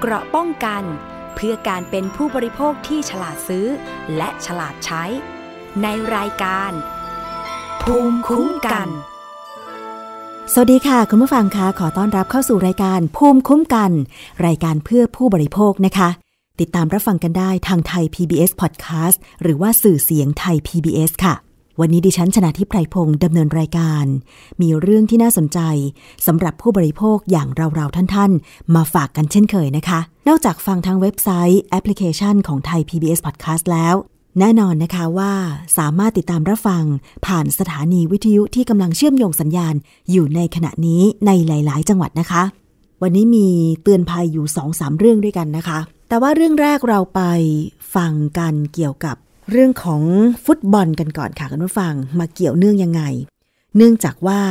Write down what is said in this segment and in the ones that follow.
เกราะป้องกัน เพื่อการเป็นผู้บริโภคที่ฉลาดซื้อ และฉลาดใช้ ในรายการ ภูมิคุ้มกัน สวัสดีค่ะ คุณผู้ฟังคะขอต้อนรับเข้าสู่รายการภูมิคุ้มกัน รายการเพื่อผู้บริโภคนะคะ ติดตามรับฟังกันได้ทางไทย PBS Podcast หรือว่าสื่อเสียงไทย PBS ค่ะ วันนี้ดิฉันชนะทิพไพรพงศ์ดำเนินรายการ มีเรื่องที่น่าสนใจสำหรับผู้บริโภคอย่างเราๆท่านๆ มาฝากกันเช่นเคยนะคะ นอกจากฟังทางเว็บไซต์แอปพลิเคชันของไทย PBS Podcast แล้ว แน่นอนนะคะว่าสามารถติดตามรับฟังผ่านสถานีวิทยุที่กำลังเชื่อมโยงสัญญาณ อยู่ในขณะนี้ในหลาย ๆ จังหวัดนะคะ วันนี้มีเตือนภัยอยู่2อสามเรื่องด้วยกันนะคะ แต่ว่าเรื่องแรกเราไปฟังกันเกี่ยวกับ เรื่องของฟุตบอลกันก่อนค่ะคุณผู้ฟังมาเกี่ยวเนื่องยังไง เนื่องจากว่า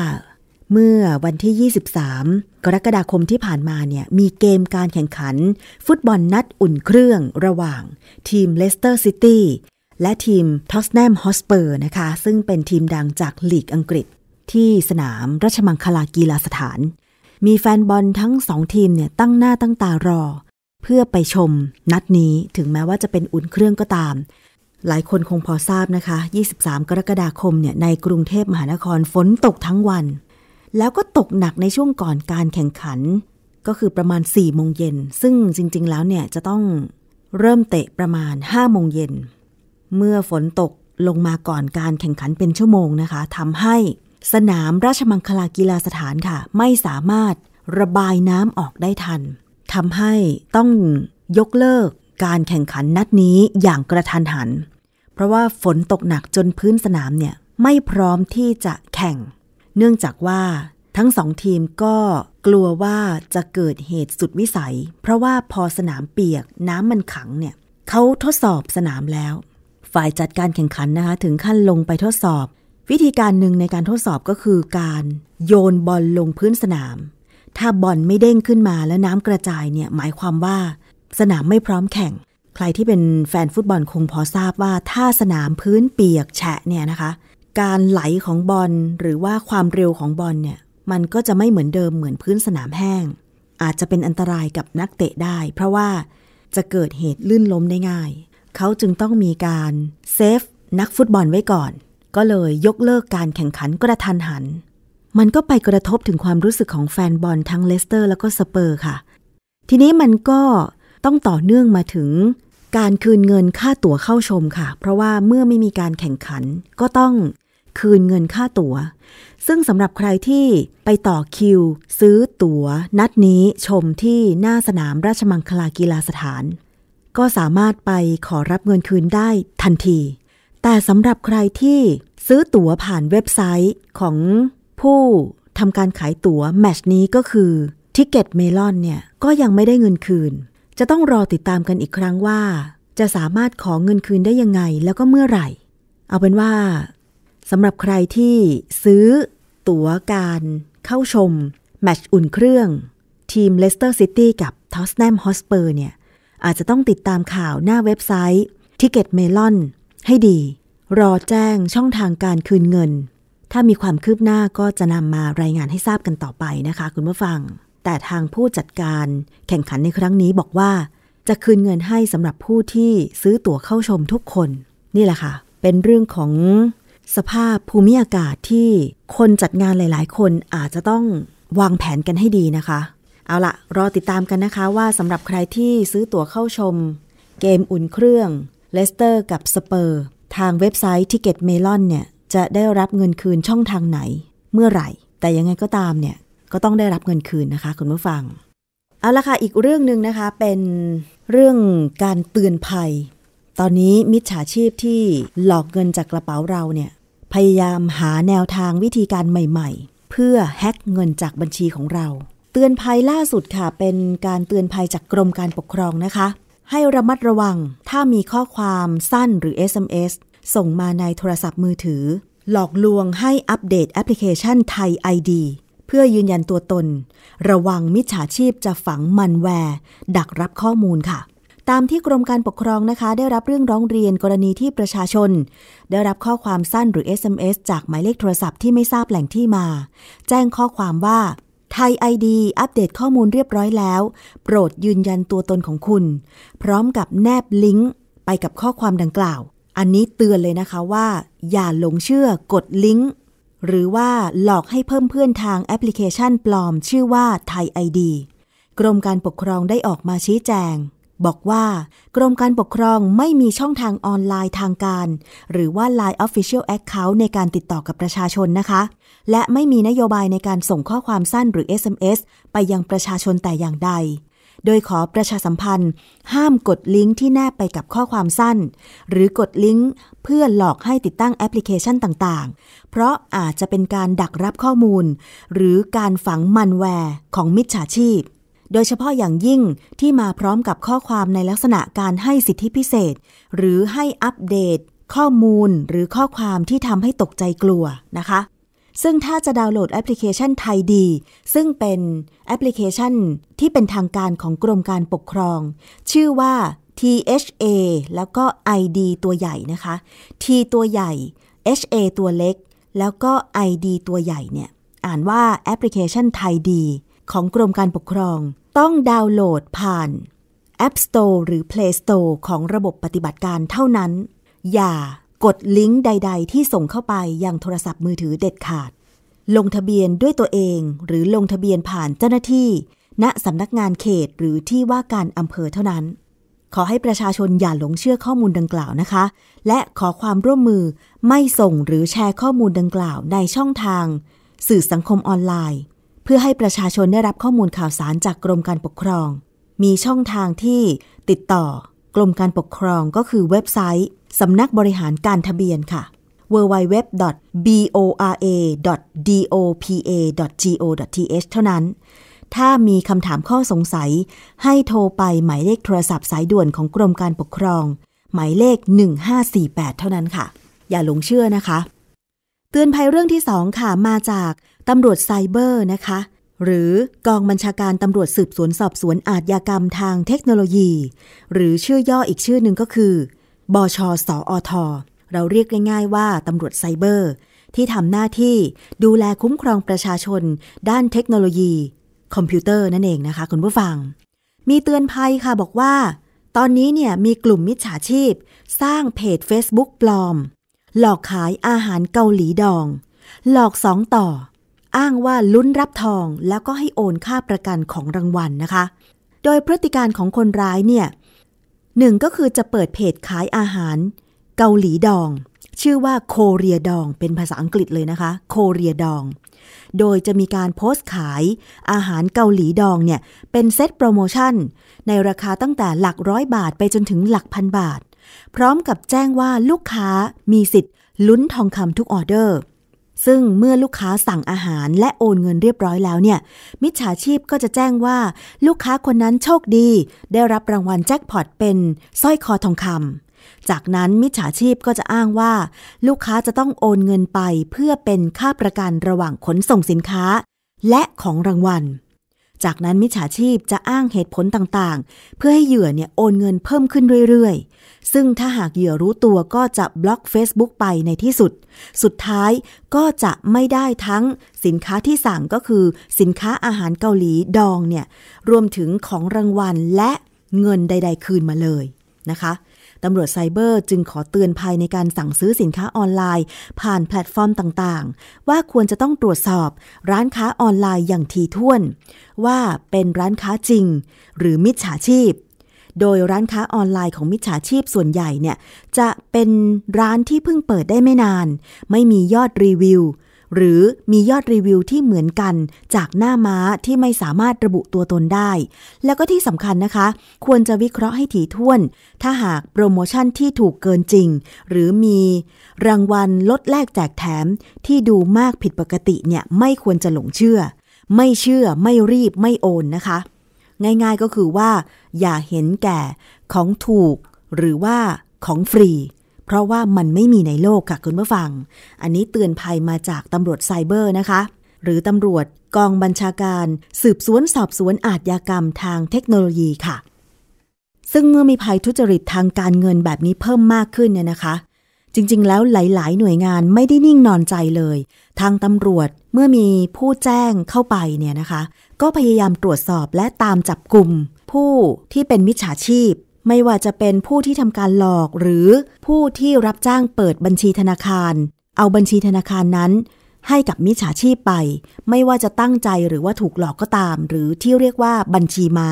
เมื่อวันที่ 23 กรกฎาคมที่ผ่านมาเนี่ยมีเกมการแข่งขัน ฟุตบอลนัดอุ่นเครื่องระหว่าง ทีมเลสเตอร์ซิตี้และทีมท็อตแนมฮอตสเปอร์นะคะ ซึ่งเป็นทีมดังจากลีกอังกฤษ ที่สนามราชมังคลากีฬาสถาน มีแฟนบอลทั้งสองทีมเนี่ยตั้งหน้าตั้งตารอ เพื่อไปชมนัดนี้ถึงแม้ว่าจะเป็นอุ่นเครื่องก็ตาม หลายคนคงพอทราบนะคะ 23 กรกฎาคมเนี่ยในกรุงเทพมหานครฝนตกทั้งวัน แล้วก็ตกหนักในช่วงก่อนการแข่งขัน ก็คือประมาณ4โมงเย็น ซึ่งจริง ๆ แล้วเนี่ยจะต้องเริ่มเตะประมาณ5โมงเย็น เมื่อฝนตกลงมาก่อนการแข่งขันเป็นชั่วโมงนะคะทำให้สนามราชมังคลากีฬาสถานค่ะ ไม่สามารถระบายน้ำออกได้ทันทำให้ต้องยกเลิกการแข่งขันนัดนี้อย่างกระทันหัน เพราะว่าฝนตกหนักจนพื้นสนามเนี่ยไม่พร้อมที่จะแข่ง เนื่องจากว่าทั้งสองทีมก็กลัวว่าจะเกิดเหตุสุดวิสัย เพราะว่าพอสนามเปียกน้ำมันขังเนี่ยเขาทดสอบสนามแล้ว ฝ่ายจัดการแข่งขันนะคะ ถึงขั้นลงไปทดสอบ วิธีการหนึ่งในการทดสอบก็คือการโยนบอลลงพื้นสนาม ถ้าบอลไม่เด้งขึ้นมาแล้วน้ำกระจายเนี่ยหมายความว่า สนามไม่พร้อมแข่ง ใครที่เป็นแฟนฟุตบอลคงพอทราบว่าถ้าสนามพื้นเปียกแฉะเนี่ยนะคะ การไหลของบอลหรือว่าความเร็วของบอลเนี่ยมันก็จะไม่เหมือนเดิมเหมือนพื้นสนามแห้ง อาจจะเป็นอันตรายกับนักเตะได้ เพราะว่าจะเกิดเหตุลื่นล้มได้ง่าย เขาจึงต้องมีการเซฟนักฟุตบอลไว้ก่อน ก็เลยยกเลิกการแข่งขันกระทันหัน มันก็ไปกระทบถึงความรู้สึกของแฟนบอลทั้งเลสเตอร์ แล้วก็สเปอร์ค่ะ ทีนี้มันก็ต้องต่อเนื่องมาถึง การคืนเงินค่าตั๋วเข้าชมค่ะ เพราะว่าเมื่อไม่มีการแข่งขันก็ต้องคืนเงินค่าตั๋ว ซึ่งสำหรับใครที่ไปต่อคิว ซื้อตั๋ว นัดนี้ชมที่หน้าสนามราชมังคลากีฬาสถาน ก็สามารถไปขอรับเงินคืนได้ทันที แต่สำหรับใครที่ซื้อตั๋วผ่านเว็บไซต์ของผู้ทำการขายตั๋วแมตช์นี้ก็คือ Ticket Melon เนี่ยก็ยังไม่ได้เงินคืน จะต้องรอติดตามกันอีกครั้งว่า จะสามารถขอเงินคืนได้ยังไงแล้วก็เมื่อไหร่ เอาเป็นว่าสำหรับใครที่ซื้อตั๋วการเข้าชม แมตช์อุ่นเครื่อง ทีมเลสเตอร์ซิตี้กับท็อตแนมฮอตสเปอร์เนี่ย อาจจะต้องติดตามข่าวหน้าเว็บไซต์ Ticket Melon ให้ดี รอแจ้งช่องทางการคืนเงิน ถ้ามีความคืบหน้าก็จะนำมารายงานให้ทราบกันต่อไปนะคะ คุณผู้ฟัง แต่ทางผู้จัดการแข่งขันในครั้งนี้บอกว่า จะคืนเงินให้สำหรับผู้ที่ซื้อตั๋วเข้าชมทุกคน นี่แหละค่ะ เป็นเรื่องของสภาพภูมิอากาศที่คนจัดงานหลาย ๆ คนอาจจะต้องวางแผนกันให้ดีนะคะ เอาละรอติดตามกันนะคะว่าสำหรับใครที่ซื้อตั๋วเข้าชม เกมอุ่นเครื่องเลสเตอร์กับสเปอร์ ทางเว็บไซต์ Ticket Melon เนี่ยจะได้รับเงินคืนช่องทางไหน เมื่อไหร่ แต่ยังไงก็ตามเนี่ย ก็ต้องได้รับเงินคืนนะคะ คุณผู้ฟัง เอาละค่ะอีกเรื่องหนึ่งนะคะเป็นเรื่องการเตือนภัย ตอนนี้มิจฉาชีพที่หลอกเงินจากกระเป๋าเราเนี่ยพยายามหาแนวทางวิธีการใหม่ ๆ เพื่อแฮ็กเงินจากบัญชีของเรา เตือนภัยล่าสุดค่ะ เป็นการเตือนภัยจากกรมการปกครองนะคะ ให้ระมัดระวังถ้ามีข้อความสั้นหรือ SMS ส่งมาในโทรศัพท์มือถือ หลอกลวงให้อัปเดตแอปพลิเคชันไทย ID เพื่อยืนยันตัวตน ระวังมิจฉาชีพจะฝังมัลแวร์ดักรับข้อมูลค่ะ ตามที่กรมการปกครองนะคะ ได้รับเรื่องร้องเรียนกรณีที่ประชาชน ได้รับข้อความสั้นหรือ SMS จากหมายเลขโทรศัพท์ที่ไม่ทราบแหล่งที่มา แจ้งข้อความว่า ThaID อัปเดตข้อมูลเรียบร้อยแล้ว โปรดยืนยันตัวตนของคุณ พร้อมกับแนบลิงก์ไปกับข้อความดังกล่าว อันนี้เตือนเลยนะคะว่า อย่าหลงเชื่อกดลิงก์ หรือว่าหลอกให้เพิ่มเพื่อนทางแอปพลิเคชันปลอมชื่อว่า ThaID กรมการปกครองได้ออกมาชี้แจง บอกว่า กรมการปกครองไม่มีช่องทางออนไลน์ทางการ หรือว่า Line Official Account ในการติดต่อกับประชาชนนะคะ และไม่มีนโยบายในการส่งข้อความสั้นหรือ SMS ไปยังประชาชนแต่อย่างใด โดยขอประชาสัมพันธ์ ห้ามกดลิงก์ที่แนบไปกับข้อความสั้น หรือกดลิงก์เพื่อหลอกให้ติดตั้งแอปพลิเคชันต่างๆ เพราะอาจจะเป็นการดักรับข้อมูล หรือการฝังมัลแวร์ของมิจฉาชีพ โดยเฉพาะอย่างยิ่งที่มาพร้อมกับข้อความในลักษณะการให้สิทธิพิเศษ หรือให้อัปเดตข้อมูลหรือข้อความที่ทำให้ตกใจกลัวนะคะ ซึ่งถ้าจะดาวน์โหลดแอปพลิเคชัน ThaID ซึ่งเป็นแอปพลิเคชันที่เป็นทางการของกรมการปกครอง ชื่อว่า THA แล้วก็ ID ตัวใหญ่นะคะ T ตัวใหญ่ HA ตัวเล็ก แล้วก็ ID ตัวใหญ่เนี่ย อ่านว่าแอปพลิเคชันไทยดี ของกรมการปกครอง ต้องดาวน์โหลดผ่าน App Store หรือ Play Store ของระบบปฏิบัติการเท่านั้น อย่า กดลิงก์ใด ๆ ที่ส่งเข้าไปยังโทรศัพท์มือถือเด็ดขาด ลงทะเบียนด้วยตัวเอง หรือลงทะเบียนผ่านเจ้าหน้าที่ ณสำนักงานเขตหรือที่ว่าการอำเภอเท่านั้น ขอให้ประชาชนอย่าหลงเชื่อข้อมูลดังกล่าวนะคะ และขอความร่วมมือไม่ส่งหรือแชร์ข้อมูลดังกล่าวในช่องทาง สื่อสังคมออนไลน์ เพื่อให้ประชาชนได้รับข้อมูลข่าวสารจากกรมการปกครอง มีช่องทางที่ติดต่อ กรมการปกครองก็คือเว็บไซต์สำนักบริหารการทะเบียนค่ะ www.bora.dopa.go.th เท่านั้น ถ้ามีคำถามข้อสงสัย ให้โทรไปหมายเลขโทรศัพท์สายด่วนของกรมการปกครอง หมายเลข 1548 เท่านั้นค่ะ อย่าหลงเชื่อนะคะ เตือนภัยเรื่องที่สองค่ะ มาจากตำรวจไซเบอร์นะคะ หรือกองบัญชาการตำรวจสืบสวนสอบสวนอาชญากรรมทางเทคโนโลยี หรือชื่อย่ออีกชื่อหนึ่งก็คือบช.สอท.เราเรียกง่ายๆว่าตำรวจไซเบอร์ ที่ทำหน้าที่ดูแลคุ้มครองประชาชน ด้านเทคโนโลยี คอมพิวเตอร์นั่นเองนะคะคุณผู้ฟัง มีเตือนภัยค่ะบอกว่า ตอนนี้เนี่ยมีกลุ่มมิจฉาชีพ สร้างเพจ Facebook ปลอม หลอกขายอาหารเกาหลีดอง หลอกสองต่อ อ้างว่าลุ้นรับทองแล้วก็ให้โอนค่าประกันของรางวัลนะคะ โดยพฤติการของคนร้ายเนี่ยหนึ่งก็คือจะเปิดเพจขายอาหาร เกาหลีดอง ชื่อว่าโคเรียดอง เป็นภาษาอังกฤษเลยนะคะ โคเรียดอง โดยจะมีการโพสต์ขายอาหารเกาหลีดองเนี่ยเป็นเซตโปรโมชั่น ในราคาตั้งแต่หลักร้อยบาทไปจนถึงหลักพันบาท พร้อมกับแจ้งว่าลูกค้ามีสิทธิ์ลุ้นทองคำทุกออเดอร์ ซึ่งเมื่อลูกค้าสั่งอาหารและโอนเงินเรียบร้อยแล้วเนี่ย มิจฉาชีพก็จะแจ้งว่าลูกค้าคนนั้นโชคดี ได้รับรางวัลแจ็คพอตเป็นสร้อยคอทองคำจากนั้นมิจฉาชีพก็จะอ้างว่า ลูกค้าจะต้องโอนเงินไปเพื่อเป็นค่าประกันระหว่างขนส่งสินค้า และของรางวัล จากนั้นมิจฉาชีพจะอ้างเหตุผลต่างๆ เพื่อให้เหยื่อเนี่ยโอนเงินเพิ่มขึ้นเรื่อยๆ ซึ่งถ้าหากเหยื่อรู้ตัวก็จะบล็อก Facebook ไปในที่สุด สุดท้ายก็จะไม่ได้ทั้งสินค้าที่สั่งก็คือสินค้าอาหารเกาหลีดองเนี่ยรวมถึงของรางวัลและเงินใด ๆ คืนมาเลยนะคะตำรวจไซเบอร์จึงขอเตือนภัยในการสั่งซื้อสินค้าออนไลน์ ผ่านแพลตฟอร์มต่างๆ ว่าควรจะต้องตรวจสอบร้านค้าออนไลน์อย่างถี่ถ้วน ว่าเป็นร้านค้าจริง หรือมิจฉาชีพ โดยร้านค้าออนไลน์ของมิจฉาชีพส่วนใหญ่เนี่ยจะเป็นร้านที่เพิ่งเปิดได้ไม่นาน ไม่มียอดรีวิว หรือมียอดรีวิวที่เหมือนกันจากหน้าม้าที่ไม่สามารถระบุตัวตนได้ แล้วก็ที่สำคัญนะคะ ควรจะวิเคราะห์ให้ถี่ถ้วน ถ้าหากโปรโมชั่นที่ถูกเกินจริง หรือมีรางวัลลดแลกแจกแถมที่ดูมากผิดปกติเนี่ยไม่ควรจะหลงเชื่อ ไม่เชื่อไม่รีบไม่โอนนะคะ ง่ายๆก็คือว่า อย่าเห็นแก่ของถูกหรือว่าของฟรี เพราะว่ามันไม่มีในโลกค่ะคุณผู้ฟัง อันนี้เตือนภัยมาจากตำรวจไซเบอร์นะคะ หรือตำรวจกองบัญชาการสืบสวนสอบสวนอาชญากรรมทางเทคโนโลยีค่ะ ซึ่งเมื่อมีภัยทุจริตทางการเงินแบบนี้เพิ่มมากขึ้นเนี่ยนะคะ จริง ๆ แล้วหลาย ๆ หน่วยงานไม่ได้นิ่งนอนใจเลย ทางตำรวจเมื่อมีผู้แจ้งเข้าไปเนี่ยนะคะ ก็พยายามตรวจสอบและตามจับกลุ่ม ผู้ที่เป็นมิจฉาชีพ ไม่ว่าจะเป็นผู้ที่ทำการหลอกหรือผู้ที่รับจ้างเปิดบัญชีธนาคาร เอาบัญชีธนาคารนั้น ให้กับมิจฉาชีพไป ไม่ว่าจะตั้งใจหรือว่าถูกหลอกก็ตาม หรือที่เรียกว่าบัญชีม้า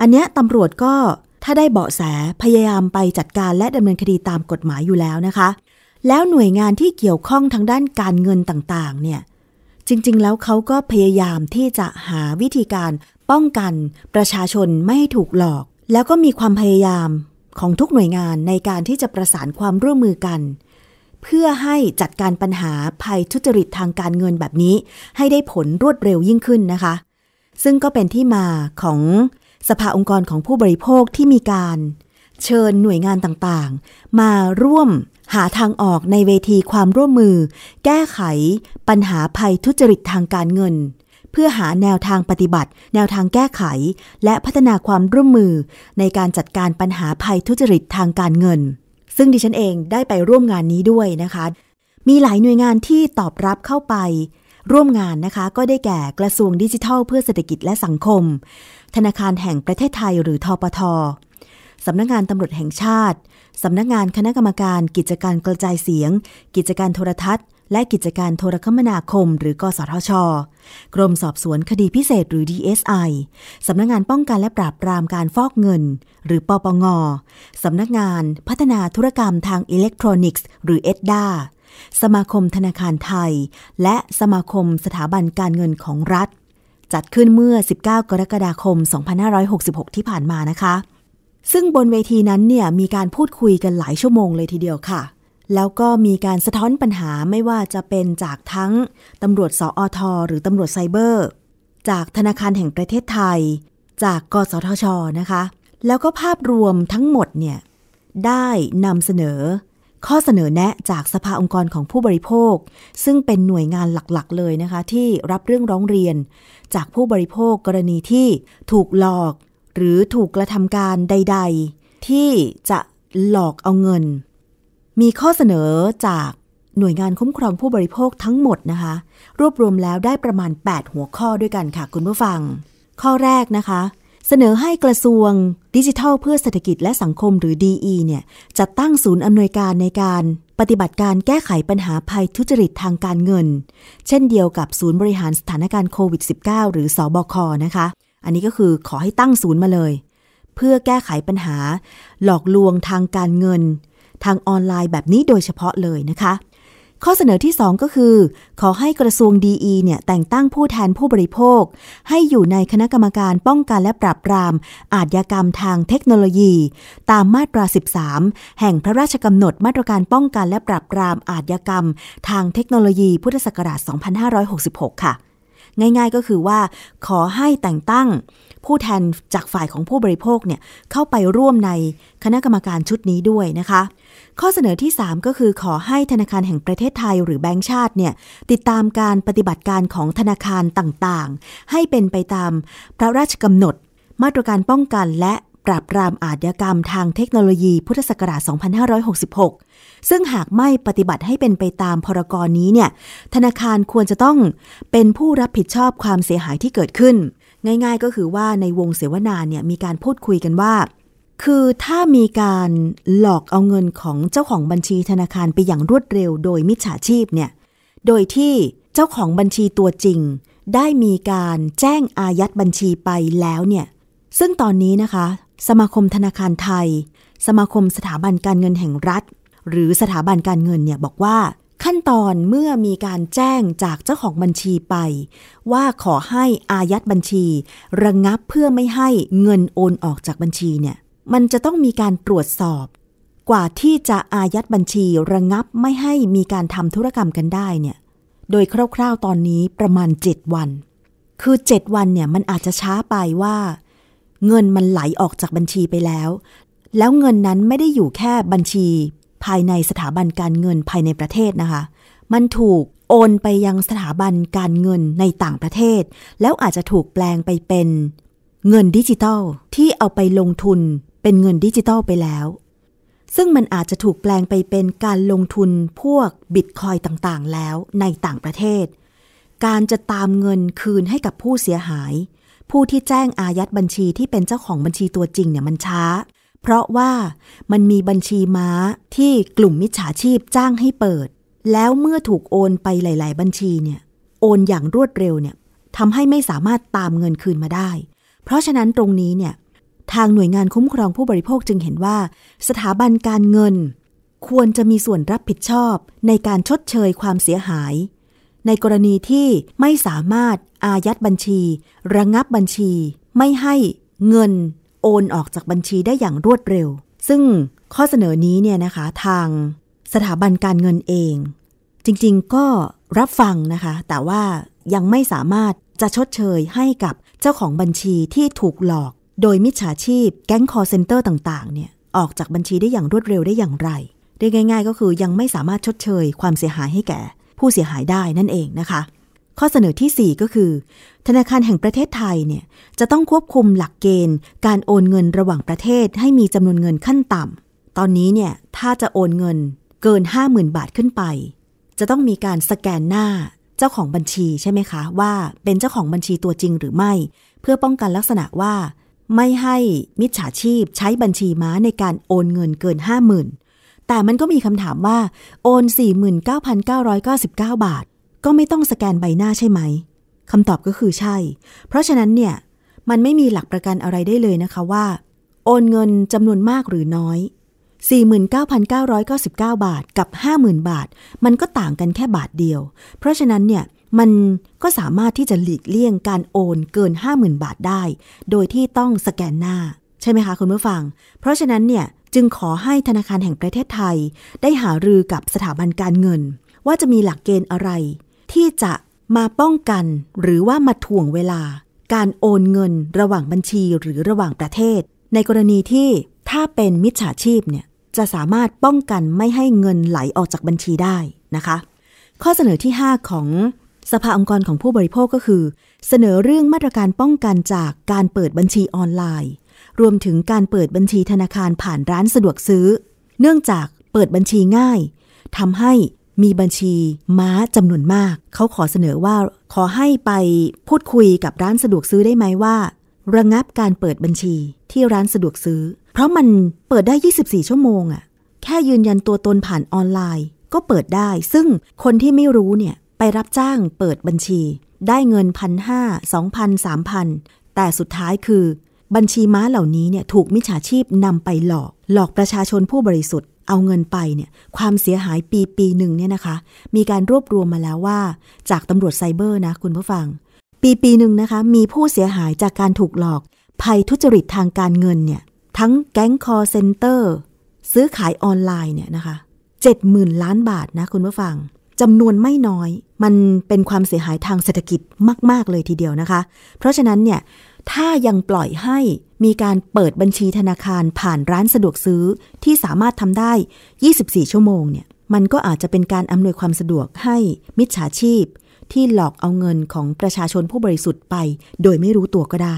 อันเนี้ยตำรวจก็ ถ้าได้เบาะแสพยายามไปจัดการและดำเนินคดีตามกฎหมายอยู่แล้วนะคะ แล้วหน่วยงานที่เกี่ยวข้องทางด้านการเงินต่างๆ เนี่ย จริง ๆ แล้วเขาก็พยายามที่จะหาวิธีการป้องกันประชาชนไม่ให้ถูกหลอก แล้วก็มีความพยายามของทุกหน่วยงานในการที่จะประสานความร่วมมือกัน เพื่อให้จัดการปัญหาภัยทุจริตทางการเงินแบบนี้ ให้ได้ผลรวดเร็วยิ่งขึ้นนะคะ ซึ่งก็เป็นที่มาของ สภาองค์กรของผู้บริโภคที่มีการเชิญหน่วยงานต่างๆ มาร่วมหาทางออกในเวทีความร่วมมือ แก้ไขปัญหาภัยทุจริตทางการเงิน เพื่อหาแนวทางปฏิบัติ แนวทางแก้ไข และพัฒนาความร่วมมือ ในการจัดการปัญหาภัยทุจริตทางการเงิน ซึ่งดิฉันเองได้ไปร่วมงานนี้ด้วยนะคะ มีหลายหน่วยงานที่ตอบรับเข้าไป ร่วมงานนะคะก็ได้แก่กระทรวงดิจิทัล เพื่อเศรษฐกิจและสังคม ธนาคารแห่งประเทศไทยหรือทปทสำนักงานตำรวจแห่งชาติสำนักงานคณะกรรมการกิจการกระจายเสียง กิจการโทรทัศน์ และกิจการโทรคมนาคม หรือกสทช กรมสอบสวนคดีพิเศษหรือ DSI สำนักงานป้องกันและปราบปรามการฟอกเงิน หรือปปงสำนักงานพัฒนาธุรกรรมทางอิเล็กทรอนิกส์ หรือ EDDA สมาคมธนาคารไทย และสมาคมสถาบันการเงินของรัฐ จัดขึ้นเมื่อ 19 กรกฎาคม 2566 ที่ผ่านมานะคะ ซึ่งบนเวทีนั้นเนี่ยมีการพูดคุยกันหลายชั่วโมงเลยทีเดียวค่ะ แล้วก็มีการสะท้อนปัญหาไม่ว่าจะเป็นจากทั้งตำรวจสออทหรือตำรวจไซเบอร์ จากธนาคารแห่งประเทศไทย จากกสทชนะคะ แล้วก็ภาพรวมทั้งหมดเนี่ยได้นำเสนอ ข้อเสนอแนะจากสภาองค์กรของผู้บริโภค ซึ่งเป็นหน่วยงานหลักๆ เลยนะคะ ที่รับเรื่องร้องเรียน จากผู้บริโภคกรณีที่ถูกหลอก หรือถูกกระทำการใด ๆ ที่จะหลอกเอาเงิน มีข้อเสนอจากหน่วยงานคุ้มครองผู้บริโภคทั้งหมดนะคะ รวบรวมแล้วได้ประมาณ 8 หัวข้อด้วยกันค่ะคุณผู้ฟัง ข้อแรกนะคะ เสนอให้กระทรวงดิจิทัลเพื่อเศรษฐกิจและสังคมหรือ DE เนี่ยจัดตั้งศูนย์อำนวยการในการปฏิบัติการแก้ไขปัญหาภัยทุจริตทางการเงิน เช่นเดียวกับศูนย์บริหารสถานการณ์โควิด -19 หรือสอบคนะคะ อันนี้ก็คือขอให้ตั้งศูนย์มาเลย เพื่อแก้ไขปัญหา หลอกลวงทางการเงิน ทางออนไลน์แบบนี้โดยเฉพาะเลยนะคะ ข้อเสนอที่ 2 ก็คือ ขอให้กระทรวงดีเนี่ยแต่งตั้งผู้แทนผู้บริโภค ให้อยู่ในคณะกรรมการป้องกันและปราบปราม อาชญากรรมทางเทคโนโลยี ตามมาตรา 13 แห่งพระราชกำหนดมาตรการป้องกันและปราบปรามอาชญากรรม ทางเทคโนโลยีพุทธศักราช 2566 ค่ะ ง่ายๆก็คือว่า ขอให้แต่งตั้งผู้แทนจากฝ่ายของผู้บริโภคเนี่ยเข้าไปร่วมในคณะกรรมการชุดนี้ด้วยนะคะ ข้อเสนอที่ 3 ก็คือขอให้ธนาคารแห่งประเทศไทยหรือแบงก์ชาติเนี่ยติดตามการปฏิบัติการของธนาคารต่างๆ ให้เป็นไปตามพระราชกำหนด มาตรการป้องกันและปราบปรามอาชญากรรมทางเทคโนโลยีพุทธศักราช 2566 ซึ่งหากไม่ปฏิบัติให้เป็นไปตามพรกรนี้เนี่ยธนาคารควรจะต้องเป็นผู้รับผิดชอบความเสียหายที่เกิดขึ้น ง่าย ๆ ก็คือว่าในวงเสวนาเนี่ยมีการพูดคุยกันว่า คือถ้ามีการหลอกเอาเงินของเจ้าของบัญชีธนาคารไปอย่างรวดเร็วโดยมิจฉาชีพเนี่ย โดยที่เจ้าของบัญชีตัวจริง ได้มีการแจ้งอายัดบัญชีไปแล้วเนี่ย ซึ่งตอนนี้นะคะ สมาคมธนาคารไทย สมาคมสถาบันการเงินแห่งรัฐ หรือสถาบันการเงินเนี่ยบอกว่าขั้นตอนเมื่อมีการแจ้งจากเจ้าของบัญชีไป ว่าขอให้อายัดบัญชี ระงงับเพื่อไม่ให้เงินโอนออกจากบัญชีเนี่ย มันจะต้องมีการตรวจสอบ กว่าที่จะอายัดบัญชีระงงับไม่ให้มีการทำธุรกรรมกันได้เนี่ย โดยคร่าวๆตอนนี้ประมาณ 7 วัน คือ 7 วันเนี่ยมันอาจจะช้าไปว่า เงินมันไหลออกจากบัญชีไปแล้ว แล้วเงินนั้นไม่ได้อยู่แค่บัญชี ภายในสถาบันการเงินภายในประเทศนะคะ มันถูกโอนไปยังสถาบันการเงินในต่างประเทศ แล้วอาจจะถูกแปลงไปเป็น เงินดิจิตอลที่เอาไปลงทุน เป็นเงินดิจิตอลไปแล้ว ซึ่งมันอาจจะถูกแปลงไปเป็นการลงทุนพวกบิตคอยต่างๆ แล้วในต่างประเทศ การจะตามเงินคืนให้กับผู้เสียหาย ผู้ที่แจ้งอายัดบัญชีที่เป็นเจ้าของบัญชีตัวจริงเนี่ยมันช้า เพราะว่ามันมีบัญชีม้าที่กลุ่มมิจฉาชีพจ้างให้เปิด แล้วเมื่อถูกโอนไปหลาย ๆ บัญชีเนี่ยโอนอย่างรวดเร็วเนี่ยทำให้ไม่สามารถตามเงินคืนมาได้ เพราะฉะนั้นตรงนี้เนี่ย ทางหน่วยงานคุ้มครองผู้บริโภคจึงเห็นว่า สถาบันการเงิน ควรจะมีส่วนรับผิดชอบในการชดเชยความเสียหาย ในกรณีที่ไม่สามารถอายัดบัญชี ระงับบัญชี ไม่ให้เงินโอนออกจากบัญชีได้อย่างรวดเร็ว ซึ่งข้อเสนอนี้เนี่ยนะคะทางสถาบันการเงินเอง จริงๆก็รับฟังนะคะ แต่ว่ายังไม่สามารถจะชดเชยให้กับเจ้าของบัญชีที่ถูกหลอก โดยมิจฉาชีพแก๊งคอร์เซนเตอร์ต่างๆเนี่ยออกจากบัญชีได้อย่างรวดเร็วได้อย่างไรเรียกง่าย ๆ ก็คือยังไม่สามารถชดเชยความเสียหายให้แก่ ผู้เสียหายได้นั่นเองนะคะ ข้อเสนอที่ 4 ก็คือ ธนาคารแห่งประเทศไทยเนี่ยจะต้องควบคุมหลักเกณฑ์ การโอนเงินระหว่างประเทศ ให้มีจำนวนเงินขั้นต่ำตอนนี้เนี่ยถ้าจะโอนเงินเกิน 50,000 บาทขึ้นไป จะต้องมีการสแกนหน้าเจ้าของบัญชีใช่ไหมคะ ว่าเป็นเจ้าของบัญชีตัวจริงหรือไม่ เพื่อป้องกันลักษณะว่า ไม่ให้มิจฉาชีพใช้บัญชีม้าในการโอนเงินเกิน 50,000 แต่มันก็มีคำถามว่าโอน 49,999 บาท ก็ไม่ต้องสแกนใบหน้าใช่ไหมคำตอบก็คือใช่ เพราะฉะนั้นเนี่ย มันไม่มีหลักประกันอะไรได้เลยนะคะว่า โอนเงินจำนวนมากหรือน้อย 49,999 บาทกับ 50,000 บาท มันก็ต่างกันแค่บาทเดียว เพราะฉะนั้นเนี่ย มันก็สามารถที่จะหลีกเลี่ยงการโอนเกิน 50,000 บาทได้ โดยที่ต้องสแกนหน้า ใช่ไหมคะคุณผู้ฟัง เพราะฉะนั้นเนี่ยจึงขอให้ธนาคารแห่งประเทศไทย ได้หารือกับสถาบันการเงิน ว่าจะมีหลักเกณฑ์อะไร ที่จะมาป้องกันหรือว่ามาถ่วงเวลา การโอนเงินระหว่างบัญชีหรือระหว่างประเทศ ในกรณีที่ถ้าเป็นมิจฉาชีพเนี่ยจะสามารถป้องกันไม่ให้เงินไหลออกจากบัญชีได้นะคะ ข้อเสนอที่ 5 ของ สภาองค์กรของผู้บริโภคก็คือ เสนอเรื่องมาตรการป้องกันจากการเปิดบัญชีออนไลน์ รวมถึงการเปิดบัญชีธนาคารผ่านร้านสะดวกซื้อ เนื่องจากเปิดบัญชีง่ายทำให้มีบัญชีม้าจำนวนมาก เขาขอเสนอว่าขอให้ไปพูดคุยกับร้านสะดวกซื้อได้ไหมว่า ระงับการเปิดบัญชีที่ร้านสะดวกซื้อ เพราะมันเปิดได้ 24 ชั่วโมงอะแค่ยืนยันตัวตนผ่านออนไลน์ ก็เปิดได้ ซึ่งคนที่ไม่รู้เนี่ย ไปรับจ้างเปิดบัญชี ได้เงินพันห้าสองพันสามพันแต่สุดท้ายคือ บัญชีม้าเหล่านี้เนี่ยถูกมิจฉาชีพนำไปหลอก หลอกประชาชนผู้บริสุทธิ์เอาเงินไปเนี่ยความเสียหายปีปีหนึ่งเนี่ยนะคะ มีการรวบรวมมาแล้วว่า จากตำรวจไซเบอร์นะคุณผู้ฟัง ปีปีหนึ่งนะคะ มีผู้เสียหายจากการถูกหลอก ภัยทุจริตทางการเงินเนี่ยทั้งแก๊งคอร์เซนเตอร์ซื้อขายออนไลน์เนี่ยนะคะ 70,000 ล้านบาทนะคุณผู้ฟัง จำนวนไม่น้อย มันเป็นความเสียหายทางเศรษฐกิจมาก ๆ เลยทีเดียวนะคะ เพราะฉะนั้นเนี่ยถ้ายังปล่อยให้มีการเปิดบัญชีธนาคารผ่านร้านสะดวกซื้อที่สามารถทำได้ 24 ชั่วโมงเนี่ย มันก็อาจจะเป็นการอำนวยความสะดวกให้มิจฉาชีพ ที่หลอกเอาเงินของประชาชนผู้บริสุทธิ์ไป โดยไม่รู้ตัวก็ได้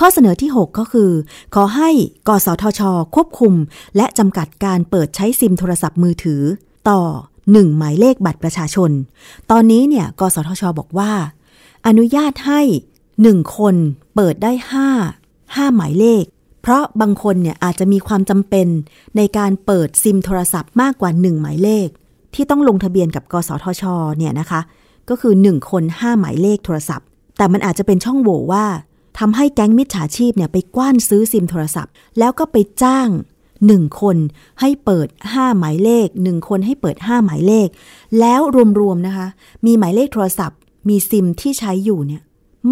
ข้อเสนอที่ 6 ก็คือ ขอให้กสทช ควบคุม และจำกัดการเปิดใช้ซิมโทรศัพท์มือถือ ต่อ หนึ่งหมายเลขบัตรประชาชน ตอนนี้เนี่ยกสทช บอกว่า อนุญาตให้หนึ่งคนเปิดได้ห้าห้าหมายเลข เพราะบางคนเนี่ยอาจจะมีความจำเป็นในการเปิดซิมโทรศัพท์มากกว่าหนึ่งหมายเลข ที่ต้องลงทะเบียนกับกสทช เนี่ยนะคะ ก็คือหนึ่งคนห้าหมายเลขโทรศัพท์ แต่มันอาจจะเป็นช่องโหว่ว่าทำให้แก๊งมิจฉาชีพเนี่ยไปกว้านซื้อซิมโทรศัพท์ แล้วก็ไปจ้าง หนึ่งคนให้เปิดห้าหมายเลขหนึ่งคนให้เปิดห้าหมายเลข แล้วรวมๆนะคะ มีหมายเลขโทรศัพท์ มีซิมที่ใช้อยู่เนี่ย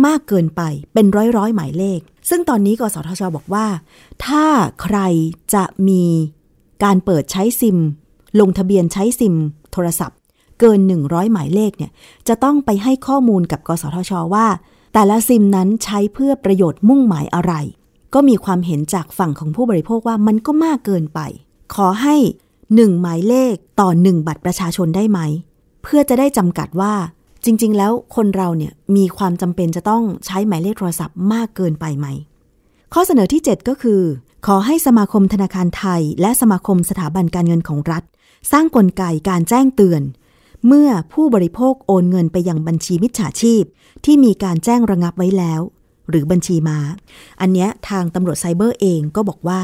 มากเกินไปเป็นร้อยร้อยหมายเลข ซึ่งตอนนี้กสทชบอกว่า ถ้าใครจะมีการเปิดใช้ซิม ลงทะเบียนใช้ซิม โทรศัพท์ เกิน 100 หมายเลขเนี่ยจะต้องไปให้ข้อมูลกับกสทชว่า แต่ละซิมนั้นใช้เพื่อประโยชน์มุ่งหมายอะไร ก็มีความเห็นจากฝั่งของผู้บริโภคว่ามันก็มากเกินไป ขอให้หนึ่งหมายเลขต่อหนึ่งบัตรประชาชนได้ไหม เพื่อจะได้จำกัดว่า จริง ๆ แล้วคนเราเนี่ยมีความจำเป็นจะต้องใช้หมายเลขโทรศัพท์มากเกินไปไหม ข้อเสนอที่ 7 ก็คือ ขอให้สมาคมธนาคารไทย และสมาคมสถาบันการเงินของรัฐ สร้างกลไกการแจ้งเตือนเมื่อผู้บริโภคโอนเงินไปยังบัญชีมิจฉาชีพ ที่มีการแจ้งระงับไว้แล้ว หรือบัญชีม้า อันเนี้ยทางตำรวจไซเบอร์เองก็บอกว่า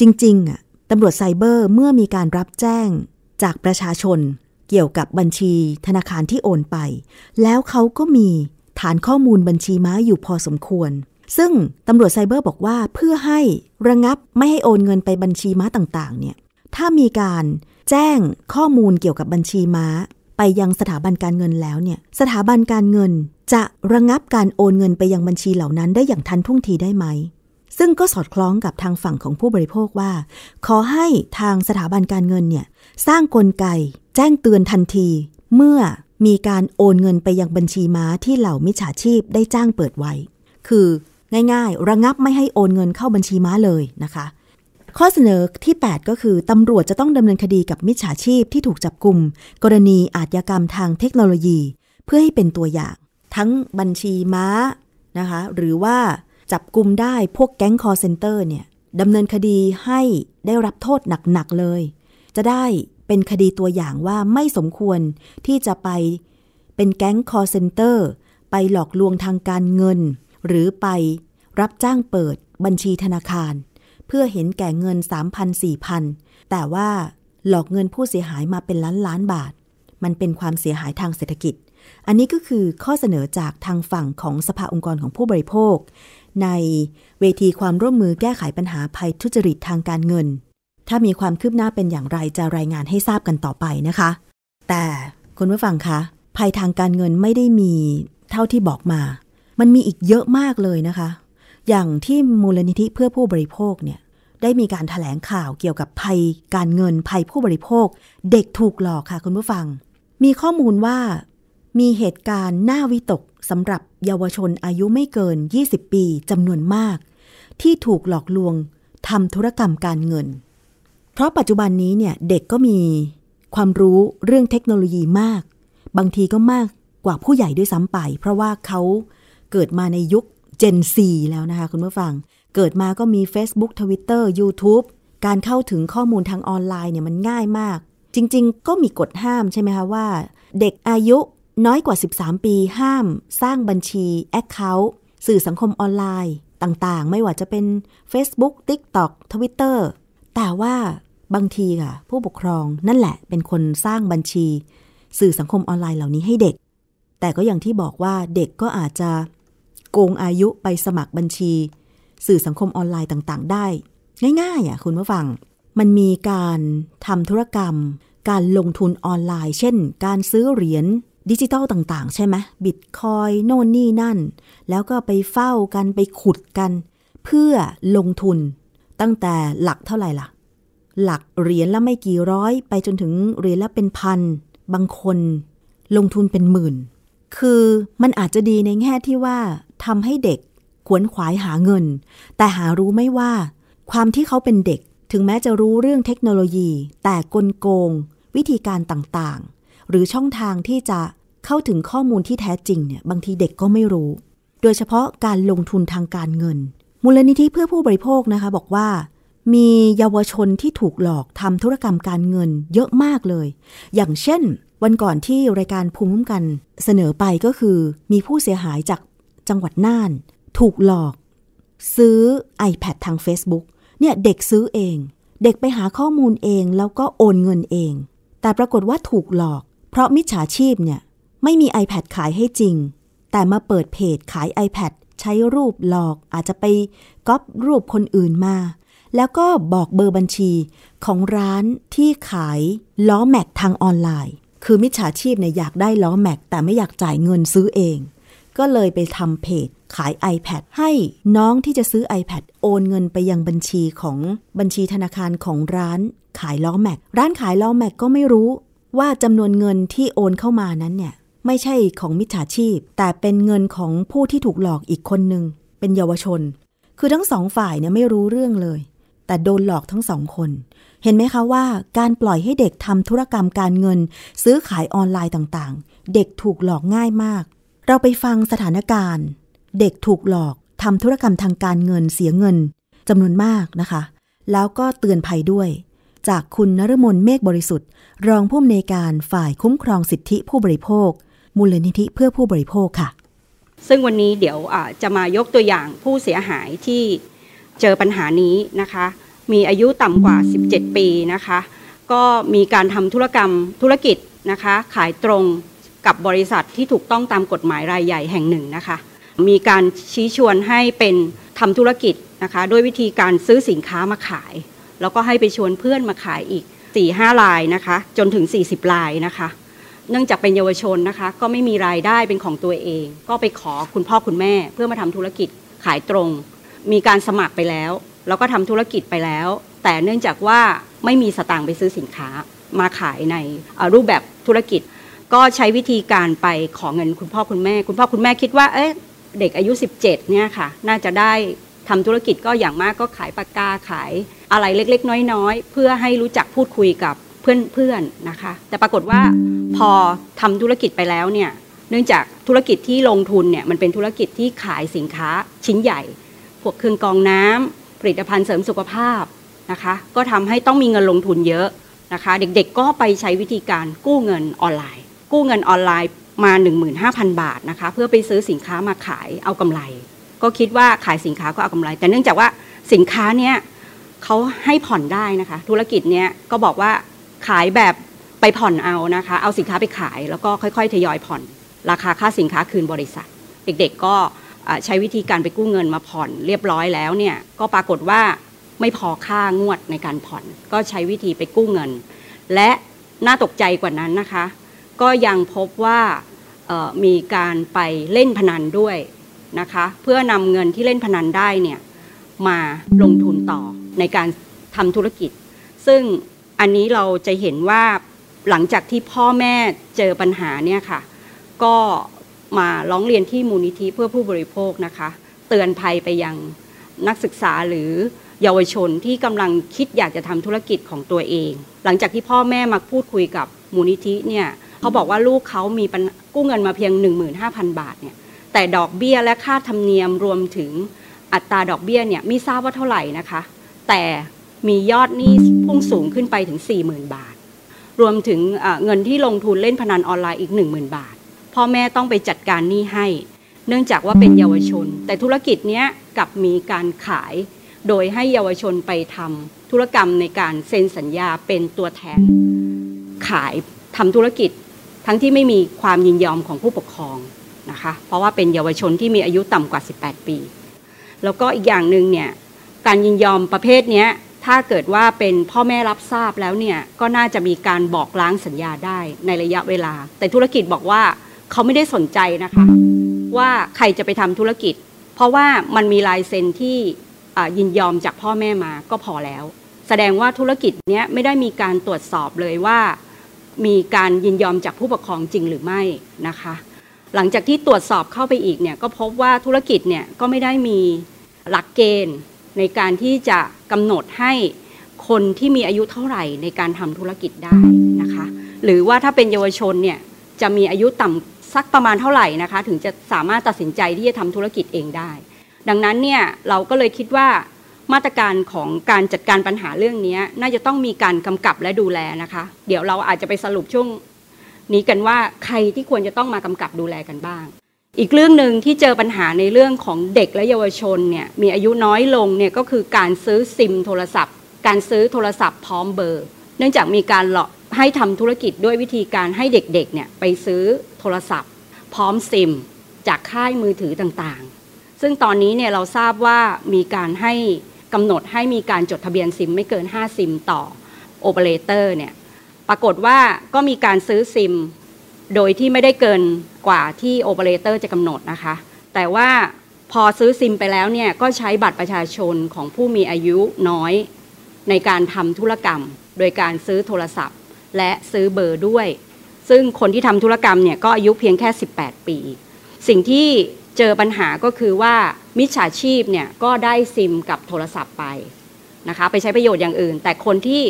จริงๆอะตำรวจไซเบอร์เมื่อมีการรับแจ้งจากประชาชน เกี่ยวกับบัญชีธนาคารที่โอนไป แล้วเขาก็มีฐานข้อมูลบัญชีม้าอยู่พอสมควร ซึ่งตำรวจไซเบอร์บอกว่าเพื่อให้ระงับไม่ให้โอนเงินไปบัญชีม้าต่างๆ เนี่ย ถ้ามีการแจ้งข้อมูลเกี่ยวกับบัญชีม้า ไปยังสถาบันการเงินแล้วเนี่ย สถาบันการเงินจะระงับการโอนเงินไปยังบัญชีเหล่านั้นได้อย่างทันท่วงทีได้ไหม ซึ่งก็สอดคล้องกับทางฝั่งของผู้บริโภคว่า ขอให้ทางสถาบันการเงินเนี่ยสร้างกลไก แจ้งเตือนทันที เมื่อมีการโอนเงินไปยังบัญชีม้าที่เหล่ามิจฉาชีพได้จ้างเปิดไว้ คือง่ายๆ ระงับไม่ให้โอนเงินเข้าบัญชีม้าเลยนะคะ ข้อเสนอที่ 8 ก็คือตำรวจจะต้องดำเนินคดีกับมิจฉาชีพที่ถูกจับกลุ่ม กรณีอาชญากรรมทางเทคโนโลยี เพื่อให้เป็นตัวอย่าง ทั้งบัญชีม้านะคะ หรือว่าจับกลุ่มได้พวกแก๊งคอลเซ็นเตอร์เนี่ยดำเนินคดีให้ได้รับโทษหนัก ๆ เลย จะได้เป็นคดีตัวอย่างว่าไม่สมควรที่จะไปเป็นแก๊งคอร์เซนเตอร์ไปหลอกลวงทางการเงิน หรือไปรับจ้างเปิดบัญชีธนาคาร พื่อเห็นแก่เงิน 3,000 4,000 แต่ว่าหลอกเงินผู้เสียหายมาเป็นล้านล้านบาท มันเป็นความเสียหายทางเศรษฐกิจ อันนี้ก็คือข้อเสนอจากทางฝั่งของสภาองค์กรของผู้บริโภค ในเวทีความร่วมมือแก้ไขปัญหาภัยทุจริตทางการเงิน ถ้ามีความคืบหน้าเป็นอย่างไรจะรายงานให้ทราบกันต่อไปนะคะ แต่คุณผู้ฟังคะภัยทางการเงินไม่ได้มีเท่าที่บอกมา มันมีอีกเยอะมากเลยนะคะ อย่างที่มูลนิธิเพื่อผู้บริโภคเนี่ย ได้มีการถแถลงข่าวเกี่ยวกับภัยการเงินภัยผู้บริโภค เด็กถูกหลอกค่ะคุณผู้ฟัง มีข้อมูลว่า มีเหตุการณ์น่าวิตกสำหรับเยาวชนอายุไม่เกิน 20 ปีจำนวนมาก ที่ถูกหลอกลวงทำธุรกรรมการเงิน เพราะปัจจุบันนี้เนี่ยเด็กก็มีความรู้เรื่องเทคโนโลยีมาก บางทีก็มากกว่าผู้ใหญ่ด้วยซ้ำไป เพราะว่าเขาเกิดมาในยุค Gen Z แล้วนะคะคุณผู้ฟัง เกิดมาก็มี Facebook Twitter YouTube การเข้าถึงข้อมูลทางออนไลน์เนี่ยมันง่ายมาก จริง ๆ ก็มีกฎห้ามใช่ไหมคะว่า เด็กอายุน้อยกว่า 13 ปีห้าม สร้างบัญชี Account สื่อสังคมออนไลน์ต่างๆ ไม่ว่าจะเป็น Facebook TikTok Twitter แต่ว่าบางทีค่ะ ผู้ปกครองนั่นแหละเป็นคนสร้างบัญชี สื่อสังคมออนไลน์เหล่านี้ให้เด็ก แต่ก็อย่างที่บอกว่าเด็กก็อาจจะโกงอายุไปสมัครบัญชี สื่อสังคมออนไลน์ต่างๆ ได้ ง่ายๆอะคุณผู้ฟัง มันมีการทำธุรกรรม การลงทุนออนไลน์ เช่น การซื้อเหรียญดิจิตอลต่าง ๆ ใช่ไหมบิตคอยโน่นนี่นั่น แล้วก็ไปเฝ้ากันไปขุดกัน เพื่อลงทุน ตั้งแต่หลักเท่าไหร่ล่ะ หลักเหรียญละไม่กี่ร้อย ไปจนถึงเหรียญละเป็นพัน บางคน ลงทุนเป็นหมื่น คือมันอาจจะดีในแง่ที่ว่าทำให้เด็ก ขวนขวายหาเงิน แต่หารู้ไม่ว่า ความที่เขาเป็นเด็กถึงแม้จะรู้เรื่องเทคโนโลยี แต่กลโกง วิธีการต่างๆ หรือช่องทางที่จะเข้าถึงข้อมูลที่แท้จริงเนี่ยบางทีเด็กก็ไม่รู้ โดยเฉพาะการลงทุนทางการเงิน มูลนิธิเพื่อผู้บริโภคนะคะบอกว่า มีเยาวชนที่ถูกหลอกทำธุรกรรมการเงินเยอะมากเลย อย่างเช่น วันก่อนที่รายการภูมิคุ้มกันเสนอไปก็คือ มีผู้เสียหายจากจังหวัดน่าน ถูกหลอกซื้อ iPad ทาง Facebook เนี่ยเด็กซื้อเอง เด็กไปหาข้อมูลเองแล้วก็โอนเงินเอง แต่ปรากฏว่าถูกหลอก เพราะมิจฉาชีพเนี่ยไม่มี iPad ขายให้จริง แต่มาเปิดเพจขาย iPad ใช้รูปหลอกอาจจะไปก๊อปรูปคนอื่นมา แล้วก็บอกเบอร์บัญชีของร้านที่ขายล้อแม็กทางออนไลน์ คือมิจฉาชีพเนี่ยอยากได้ล้อแม็กแต่ไม่อยากจ่ายเงินซื้อเอง ก็เลยไปทำเพจขาย iPad ให้น้องที่จะซื้อ iPad โอนเงินไปยังบัญชีของบัญชีธนาคารของร้านขายล้อแม็ก ร้านขายล้อแม็กก็ไม่รู้ว่าจำนวนเงินที่โอนเข้ามานั้นเนี่ยไม่ใช่ของมิจฉาชีพ แต่เป็นเงินของผู้ที่ถูกหลอกอีกคนหนึ่งเป็นเยาวชน คือทั้งสองฝ่ายเนี่ยไม่รู้เรื่องเลย แต่โดนหลอกทั้งสองคน เห็นไหมคะว่าการปล่อยให้เด็กทำธุรกรรมการเงิน ซื้อขายออนไลน์ต่างๆ เด็กถูกหลอกง่ายมาก เราไปฟังสถานการณ์ เด็กถูกหลอกทำธุรกรรมทางการเงินเสียเงินจำนวนมากนะคะ แล้วก็เตือนภัยด้วย จากคุณนรมนเมฆบริสุทธิ์ รองผู้อำนวยการฝ่ายคุ้มครองสิทธิผู้บริโภค มูลนิธิเพื่อผู้บริโภคค่ะ ซึ่งวันนี้เดี๋ยวจะมายกตัวอย่างผู้เสียหายที่เจอปัญหานี้นะคะ มีอายุต่ำกว่า 17 ปีนะคะ ก็มีการทำธุรกรรมธุรกิจนะคะ ขายตรง กับบริษัทที่ถูกต้องตามกฎหมายรายใหญ่แห่งหนึ่งนะคะ มีการชี้ชวนให้เป็นทำธุรกิจนะคะด้วยวิธีการซื้อสินค้ามาขาย แล้วก็ให้ไปชวนเพื่อนมาขายอีก 4-5ลายนะคะจนถึง 40ลายนะคะ เนื่องจากเป็นเยาวชนนะคะ ก็ไม่มีรายได้เป็นของตัวเอง ก็ไปขอคุณพ่อคุณแม่เพื่อมาทำธุรกิจขายตรง มีการสมัครไปแล้ว แล้วก็ทำธุรกิจไปแล้ว แต่เนื่องจากว่าไม่มีสตางค์ไปซื้อสินค้ามาขายในรูปแบบธุรกิจ ก็ใช้วิธีการไปขอเงินคุณพ่อคุณแม่ คุณพ่อคุณแม่คิดว่า เอ๊ะเด็กอายุ 17เนี่ยค่ะ น่าจะได้ทำธุรกิจก็อย่างมากก็ขายปากกาขายอะไรเล็กๆ น้อยๆ เพื่อให้รู้จักพูดคุยกับเพื่อนๆนะคะ แต่ปรากฏว่าพอทำธุรกิจไปแล้วเนี่ยเนื่องจากธุรกิจที่ลงทุนเนี่ยมันเป็นธุรกิจที่ขายสินค้าชิ้นใหญ่ พวกเครื่องกรองน้ำผลิตภัณฑ์เสริมสุขภาพนะคะ ก็ทำให้ต้องมีเงินลงทุนเยอะนะคะ เด็กๆก็ไปใช้วิธีการกู้เงินออนไลน์ กู้เงินออนไลน์มา 15,000 บาทนะคะเพื่อไปซื้อสินค้ามาขายเอากำไร ก็คิดว่าขายสินค้าก็เอากำไร แต่เนื่องจากว่าสินค้าเนี้ยเขาให้ผ่อนได้นะคะ ธุรกิจเนี้ยก็บอกว่าขายแบบไปผ่อนเอานะคะ เอาสินค้าไปขายแล้วก็ค่อยๆทยอยผ่อน ราคาค่าสินค้าคืนบริษัท เด็กๆก็ใช้วิธีการไปกู้เงินมาผ่อนเรียบร้อยแล้วเนี่ยก็ปรากฏว่าไม่พอค่างวดในการผ่อน ก็ใช้วิธีไปกู้เงิน และน่าตกใจกว่านั้นนะคะ ก็ยังพบว่ามีการไปเล่นพนันด้วยนะคะเพื่อนำเงินที่เล่นพนันได้เนี่ยมาลงทุนต่อในการทำธุรกิจ ซึ่งอันนี้เราจะเห็นว่าหลังจากที่พ่อแม่เจอปัญหาเนี่ยค่ะ ก็มาร้องเรียนที่มูลนิธิเพื่อผู้บริโภคนะคะ เตือนภัยไปยังนักศึกษาหรือเยาวชนที่กำลังคิดอยากจะทำธุรกิจของตัวเอง หลังจากที่พ่อแม่มาพูดคุยกับมูลนิธิเนี่ย เขาบอกว่าลูกเขามีกู้เงินมาเพียง 15,000 บาทเนี่ยแต่ดอกเบี้ยและค่าธรรมเนียมรวมถึงอัตราดอกเบี้ยเนี่ยไม่ทราบว่าเท่าไหร่นะคะ แต่มียอดหนี้พุ่งสูงขึ้นไปถึง 40,000 บาท รวมถึงเงินที่ลงทุนเล่นพนันออนไลน์อีก 10,000 บาท พ่อแม่ต้องไปจัดการหนี้ให้ เนื่องจากว่าเป็นเยาวชน แต่ธุรกิจเนี้ยกับมีการขาย โดยให้เยาวชนไปทำธุรกรรมในการเซ็นสัญญาเป็นตัวแทนขายทำธุรกิจ ทั้งที่ไม่มีความยินยอมของผู้ปกครองนะคะ เพราะว่าเป็นเยาวชนที่มีอายุต่ำกว่า 18 ปี แล้วก็อีกอย่างหนึ่งเนี่ยการยินยอมประเภทนี้ถ้าเกิดว่าเป็นพ่อแม่รับทราบแล้วเนี่ยก็น่าจะมีการบอกล้างสัญญาได้ในระยะเวลา แต่ธุรกิจบอกว่าเขาไม่ได้สนใจนะคะ ว่าใครจะไปทำธุรกิจ เพราะว่ามันมีลายเซ็นที่ยินยอมจากพ่อแม่มาก็พอแล้ว แสดงว่าธุรกิจนี้ไม่ได้มีการตรวจสอบเลยว่า มีการยินยอมจากผู้ปกครองจริงหรือไม่นะคะ หลังจากที่ตรวจสอบเข้าไปอีกเนี่ยก็พบว่าธุรกิจเนี่ยก็ไม่ได้มีหลักเกณฑ์ในการที่จะกำหนดให้คนที่มีอายุเท่าไหร่ในการทำธุรกิจได้นะคะ หรือว่าถ้าเป็นเยาวชนเนี่ยจะมีอายุต่ำสักประมาณเท่าไหร่นะคะ ถึงจะสามารถตัดสินใจที่จะทำธุรกิจเองได้ ดังนั้นเนี่ยเราก็เลยคิดว่า มาตรการของการจัดการปัญหาเรื่องนี้น่าจะต้องมีการกำกับและดูแลนะคะ เดี๋ยวเราอาจจะไปสรุปช่วงนี้กันว่าใครที่ควรจะต้องมากำกับดูแลกันบ้าง อีกเรื่องหนึ่งที่เจอปัญหาในเรื่องของเด็กและเยาวชนเนี่ยมีอายุน้อยลงเนี่ยก็คือการซื้อซิมโทรศัพท์ การซื้อโทรศัพท์พร้อมเบอร์ เนื่องจากมีการหลอกให้ทำธุรกิจด้วยวิธีการให้เด็กๆเนี่ยไปซื้อโทรศัพท์ พร้อมซิม จากค่ายมือถือต่างๆ ซึ่งตอนนี้เนี่ยเราทราบว่ามีการให้ กำหนดให้มีการจดทะเบียนซิมไม่เกิน 5 ซิมต่อโอเปอเรเตอร์เนี่ยปรากฏว่าก็มีการซื้อซิม โดยที่ไม่ได้เกินกว่าที่โอเปอเรเตอร์จะกำหนดนะคะ แต่ว่าพอซื้อซิมไปแล้วเนี่ยก็ใช้บัตรประชาชนของผู้มีอายุน้อยในการทำธุรกรรม โดยการซื้อโทรศัพท์ และซื้อเบอร์ด้วย ซึ่งคนที่ทำธุรกรรมเนี่ยก็อายุเพียงแค่ 18 ปี สิ่งที่เจอปัญหาก็คือว่า มิจฉาชีพเนี่ยก็ได้ซิมกับโทรศัพท์ไปนะคะไปใช้ประโยชน์อย่างอื่น แต่คนที่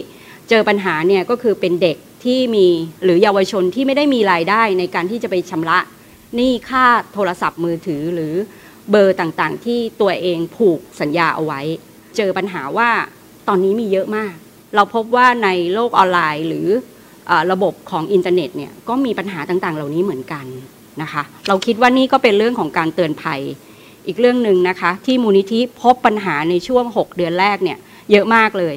เจอปัญหาเนี่ยก็คือเป็นเด็กที่มีหรือเยาวชนที่ไม่ได้มีรายได้ในการที่จะไปชำระหนี้ค่าโทรศัพท์มือถือหรือเบอร์ต่างๆ ที่ตัวเองผูกสัญญาเอาไว้ เจอปัญหาว่าตอนนี้มีเยอะมาก เราพบว่าในโลกออนไลน์หรือระบบของอินเทอร์เน็ตเนี่ยก็มีปัญหาต่างๆ เหล่านี้เหมือนกันนะคะ เราคิดว่านี่ก็เป็นเรื่องของการเตือนภัย อีกเรื่องหนึ่งนะคะ ที่มูลนิธิพบปัญหาในช่วง 6 เดือนแรกเนี่ยเยอะมากเลย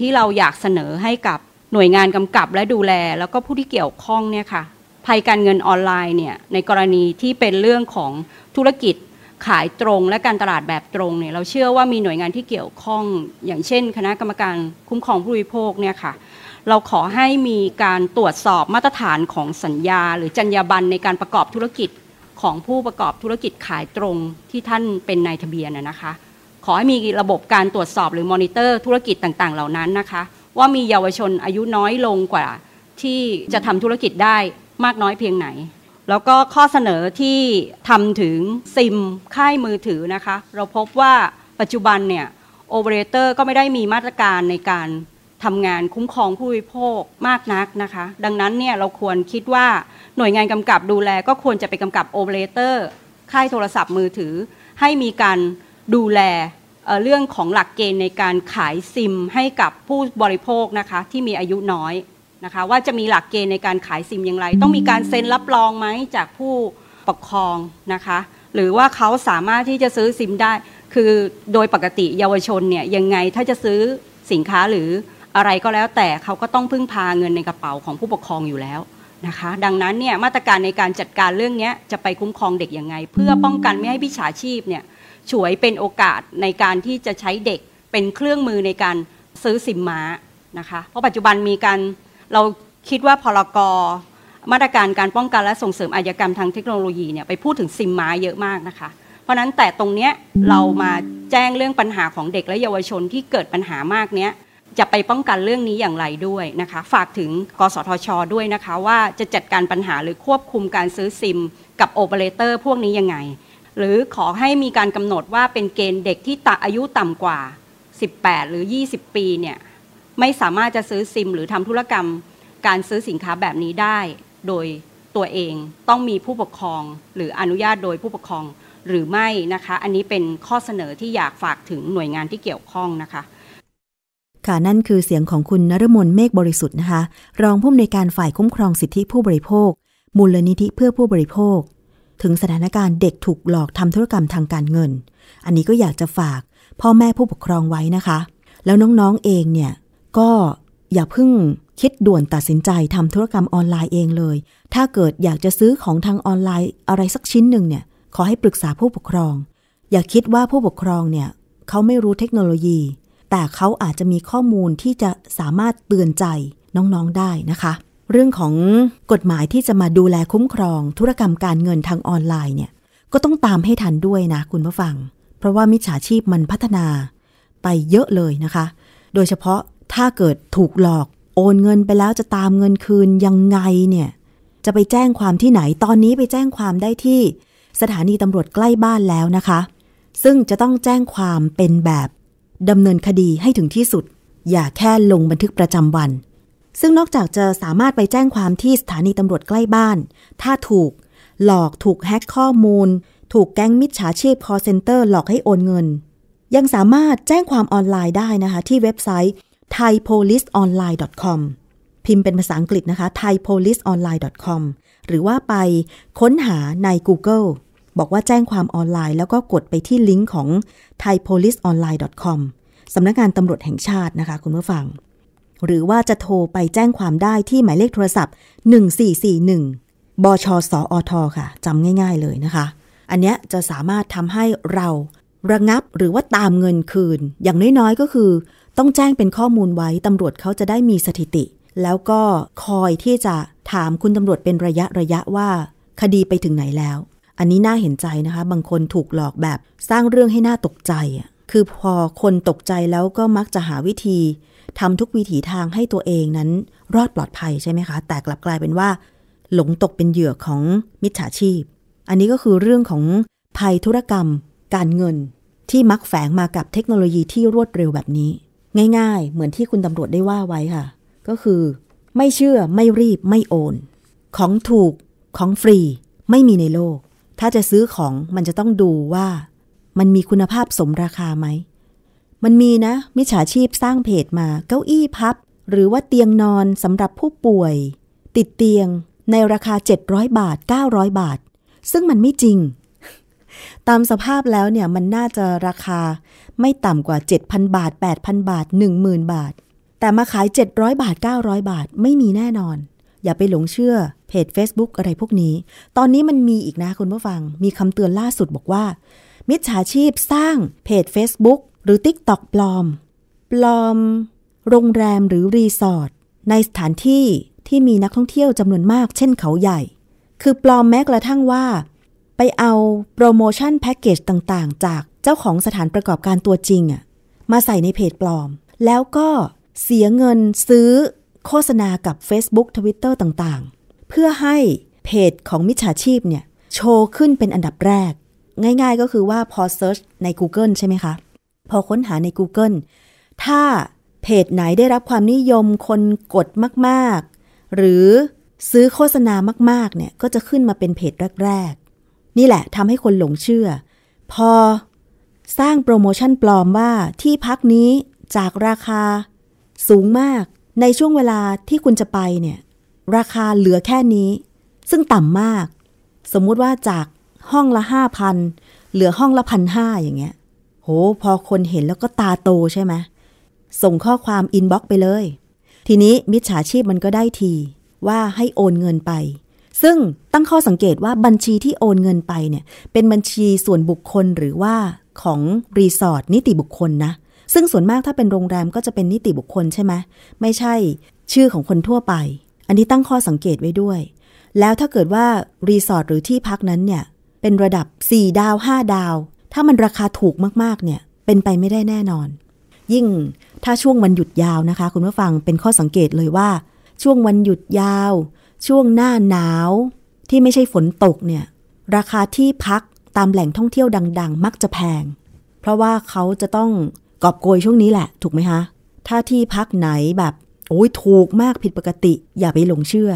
ที่เราอยากเสนอให้กับหน่วยงานกำกับและดูแล แล้วก็ผู้ที่เกี่ยวข้องเนี่ยค่ะภัยการเงินออนไลน์เนี่ยในกรณีที่เป็นเรื่องของธุรกิจขายตรงและการตลาดแบบตรงเนี่ยเราเชื่อว่ามีหน่วยงานที่เกี่ยวข้อง อย่างเช่น คณะกรรมการคุ้มครองผู้บริโภคเนี่ยค่ะเราขอให้มีการตรวจสอบมาตรฐานของสัญญา หรือจรรยาบรรณในการประกอบธุรกิจ ของผู้ประกอบธุรกิจขายตรงที่ท่านเป็นนายทะเบียนนะคะ ขอให้มีระบบการตรวจสอบหรือมอนิเตอร์ธุรกิจต่างๆ เหล่านั้นนะคะ ว่ามีเยาวชนอายุน้อยลงกว่าที่จะทำธุรกรรมได้มากน้อยเพียงไหน แล้วก็ข้อเสนอที่ทำถึงซิมค่ายมือถือนะคะ เราพบว่าปัจจุบันเนี่ยโอเปอเรเตอร์ก็ไม่ได้มีมาตรการในการ ทำงานคุ้มครองผู้บริโภคมากนักนะคะ ดังนั้นเนี่ยเราควรคิดว่าหน่วยงานกำกับดูแล ก็ควรจะไปกำกับโอเปอเรเตอร์ค่ายโทรศัพท์มือถือ ให้มีการดูแลเรื่องของหลักเกณฑ์ในการขายซิมให้กับผู้บริโภคนะคะที่มีอายุน้อยนะคะว่าจะมีหลักเกณฑ์ในการขายซิมอย่างไร ต้องมีการเซ็นรับรองไหมจากผู้ปกครองนะคะ หรือว่าเขาสามารถที่จะซื้อซิมได้ คือโดยปกติเยาวชนเนี่ยยังไงถ้าจะซื้อสินค้าหรือ อะไรก็แล้วแต่เขาก็ต้องพึ่งพาเงินในกระเป๋าของผู้ปกครองอยู่แล้วนะคะ ดังนั้นเนี่ยมาตรการในการจัดการเรื่องนี้จะไปคุ้มครองเด็กยังไง เพื่อป้องกันไม่ให้พิชาชีพเนี่ยฉวยเป็นโอกาสในการที่จะใช้เด็กเป็นเครื่องมือในการซื้อสิมม้านะคะ เพราะปัจจุบันมีการเราคิดว่าพรกมาตรการการป้องกันและส่งเสริมอาชญากรรมทางเทคโนโลยีเนี่ยไปพูดถึงซิมมาเยอะมากนะคะ เพราะนั้นแต่ตรงเนี้ยเรามาแจ้งเรื่องปัญหาของเด็กและเยาวชนที่เกิดปัญหามากเนี้ย จะไปป้องกันเรื่องนี้อย่างไรด้วยนะคะ ฝากถึงกสทช ด้วยนะคะว่าจะจัดการปัญหาหรือควบคุมการซื้อซิม กับโอเปอเรเตอร์พวกนี้ยังไง หรือขอให้มีการกำหนดว่าเป็นเกณฑ์เด็กที่ตอายุต่ำกว่า 18 หรือ 20 ปีเนี่ยไม่สามารถจะซื้อซิม หรือทำธุรกรรม การซื้อสินค้าแบบนี้ได้ โดยตัวเองต้องมีผู้ปกครอง หรืออนุญาตโดยผู้ปกครองหรือไม่นะคะ อันนี้เป็นข้อเสนอที่อยากฝากถึงหน่วยงานที่เกี่ยวข้องนะคะ ค่ะนั่นคือเสียงของคุณนรมนเมฆบริสุทธิ์นะคะ รองผู้อำนวยการฝ่ายคุ้มครองสิทธิผู้บริโภค มูลนิธิเพื่อผู้บริโภค ถึงสถานการณ์เด็กถูกหลอกทำธุรกรรมทางการเงิน อันนี้ก็อยากจะฝากพ่อแม่ผู้ปกครองไว้นะคะ แล้วน้องๆเองเนี่ยก็อย่าเพิ่งคิดด่วนตัดสินใจทำธุรกรรมออนไลน์เองเลย ถ้าเกิดอยากจะซื้อของทางออนไลน์อะไรสักชิ้นหนึ่งเนี่ย ขอให้ปรึกษาผู้ปกครอง อย่าคิดว่าผู้ปกครองเนี่ยเขาไม่รู้เทคโนโลยี แต่เขาอาจจะมีข้อมูลที่จะสามารถเตือนใจน้องๆได้นะคะ เรื่องของกฎหมายที่จะมาดูแลคุ้มครอง ธุรกรรมการเงินทางออนไลน์เนี่ยก็ต้องตามให้ทันด้วยนะคุณผู้ฟัง เพราะว่ามิจฉาชีพมันพัฒนาไปเยอะเลยนะคะ โดยเฉพาะถ้าเกิดถูกหลอกโอนเงินไปแล้วจะตามเงินคืนยังไงเนี่ยจะไปแจ้งความที่ไหนตอนนี้ไปแจ้งความได้ที่สถานีตำรวจใกล้บ้านแล้วนะคะ ซึ่งจะต้องแจ้งความเป็นแบบ ดำเนินคดีให้ถึงที่สุด อย่าแค่ลงบันทึกประจำวัน ซึ่งนอกจากจะสามารถไปแจ้งความที่สถานีตำรวจใกล้บ้าน ถ้าถูก หลอกถูกแฮ็กข้อมูล ถูกแก๊งมิจฉาชีพ call center หลอกให้โอนเงิน ยังสามารถแจ้งความออนไลน์ได้นะคะ ที่เว็บไซต์ thaipoliceonline.com พิมพ์เป็นภาษาอังกฤษนะคะ thaipoliceonline.com หรือว่าไปค้นหาใน Google บอกว่าแจ้งความออนไลน์แล้วก็กดไปที่ลิงก์ของ thaipoliceonline.com สำนักงานตำรวจแห่งชาตินะคะ คุณผู้ฟัง หรือว่าจะโทรไปแจ้งความได้ที่หมายเลขโทรศัพท์ 1441 บชสอทค่ะจำง่าย ๆเลยนะคะ อันนี้จะสามารถทำให้เราระงับหรือว่าตามเงินคืน อย่างน้อยๆก็คือ ต้องแจ้งเป็นข้อมูลไว้ตำรวจเขาจะได้มีสถิติ แล้วก็คอยที่จะถามคุณตำรวจเป็นระยะระยะว่า คดีไปถึงไหนแล้ว อันนี้น่าเห็นใจนะคะ บางคนถูกหลอกแบบสร้างเรื่องให้หน่าตกใจอะคือพอคนตกใจแล้วก็มักจะหาวิธีทำทุกวิถีทางให้ตัวเองนั้นรอดปลอดภัยใช่ไหมคะ แต่กลับกลายเป็นว่า หลงตกเป็นเหยื่อของมิจฉาชีพ อันนี้ก็คือเรื่องของภัยธุรกรรม การเงิน ที่มักแฝงมากับเทคโนโลยีที่รวดเร็วแบบนี้ ง่ายๆ เหมือนที่คุณตำรวจได้ว่าไว้ค่ะ ก็คือ ไม่เชื่อไม่รีบไม่โอน ของถูกของฟรี ไม่มีในโลก ถ้าจะซื้อของมันจะต้องดูว่า มันมีคุณภาพสมราคาไหม มันมีนะ มิจฉาชีพสร้างเพจมาเก้าอี้พับ หรือว่าเตียงนอนสำหรับผู้ป่วย ติดเตียงในราคา 700 บาท 900 บาท ซึ่งมันไม่จริง ตามสภาพแล้วเนี่ยมันน่าจะราคาไม่ต่ำกว่า 7,000 บาท 8,000 บาท 10,000 บาท แต่มาขาย 700 บาท 900 บาท ไม่มีแน่นอน อย่าไปหลงเชื่อเพจ Facebook อะไรพวกนี้ ตอนนี้มันมีอีกนะคุณผู้ฟัง มีคำเตือนล่าสุดบอกว่า มิจฉาชีพสร้างเพจ Facebook หรือ TikTok ปลอม ปลอม โรงแรมหรือรีสอร์ทในสถานที่ที่มีนักท่องเที่ยวจำนวนมาก เช่นเขาใหญ่ คือปลอมแม้กระทั่งว่า ไปเอาโปรโมชั่นแพ็กเกจต่างๆ จากเจ้าของสถานประกอบการตัวจริงอะมาใส่ในเพจปลอม แล้วก็เสียเงินซื้อ โฆษณากับ Facebook Twitter ต่างๆ เพื่อให้เพจของมิจฉาชีพเนี่ยโชว์ขึ้นเป็นอันดับแรก ง่ายๆก็คือว่าพอ search ใน Google ใช่ไหมคะ พอค้นหาใน Google ถ้าเพจไหนได้รับความนิยมคนกดมากๆ หรือซื้อโฆษณามากๆ เนี่ยก็จะขึ้นมาเป็นเพจแรกๆ นี่แหละทำให้คนหลงเชื่อ พอสร้างโปรโมชั่นปลอมว่าที่พักนี้จากราคาสูงมาก ในช่วงเวลาที่คุณจะไปเนี่ยราคาเหลือแค่นี้ ซึ่งต่ำมาก สมมุติว่าจากห้องละห้าพันเหลือห้องละพันห้าอย่างเงี้ย โห พอคนเห็นแล้วก็ตาโตใช่ไหมส่งข้อความ inbox ไปเลย ทีนี้มิจฉาชีพมันก็ได้ทีว่าให้โอนเงินไป ซึ่งตั้งข้อสังเกตว่าบัญชีที่โอนเงินไปเนี่ย เป็นบัญชีส่วนบุคคลหรือว่าของรีสอร์ทนิติบุคคลนะ ซึ่งส่วนมากถ้าเป็นโรงแรมก็จะเป็นนิติบุคคลใช่ไหมไม่ใช่ชื่อของคนทั่วไป อันนี้ตั้งข้อสังเกตไว้ด้วย แล้วถ้าเกิดว่ารีสอร์ทหรือที่พักนั้นเนี่ยเป็นระดับ 4 ดาว 5 ดาว ถ้ามันราคาถูกมากๆเนี่ยเป็นไปไม่ได้แน่นอน ยิ่งถ้าช่วงวันหยุดยาวนะคะ คุณผู้ฟังเป็นข้อสังเกตเลยว่า ช่วงวันหยุดยาว ช่วงหน้าหนาว ที่ไม่ใช่ฝนตกเนี่ยราคาที่พักตามแหล่งท่องเที่ยวดัง ๆ มักจะแพง เพราะว่าเขาจะต้อง กอบโกยช่วงนี้แหละ ถูกไหมคะ ถ้าที่พักไหนแบบโอ้ยถูกมากผิดปกติ อย่าไปหลงเชื่อ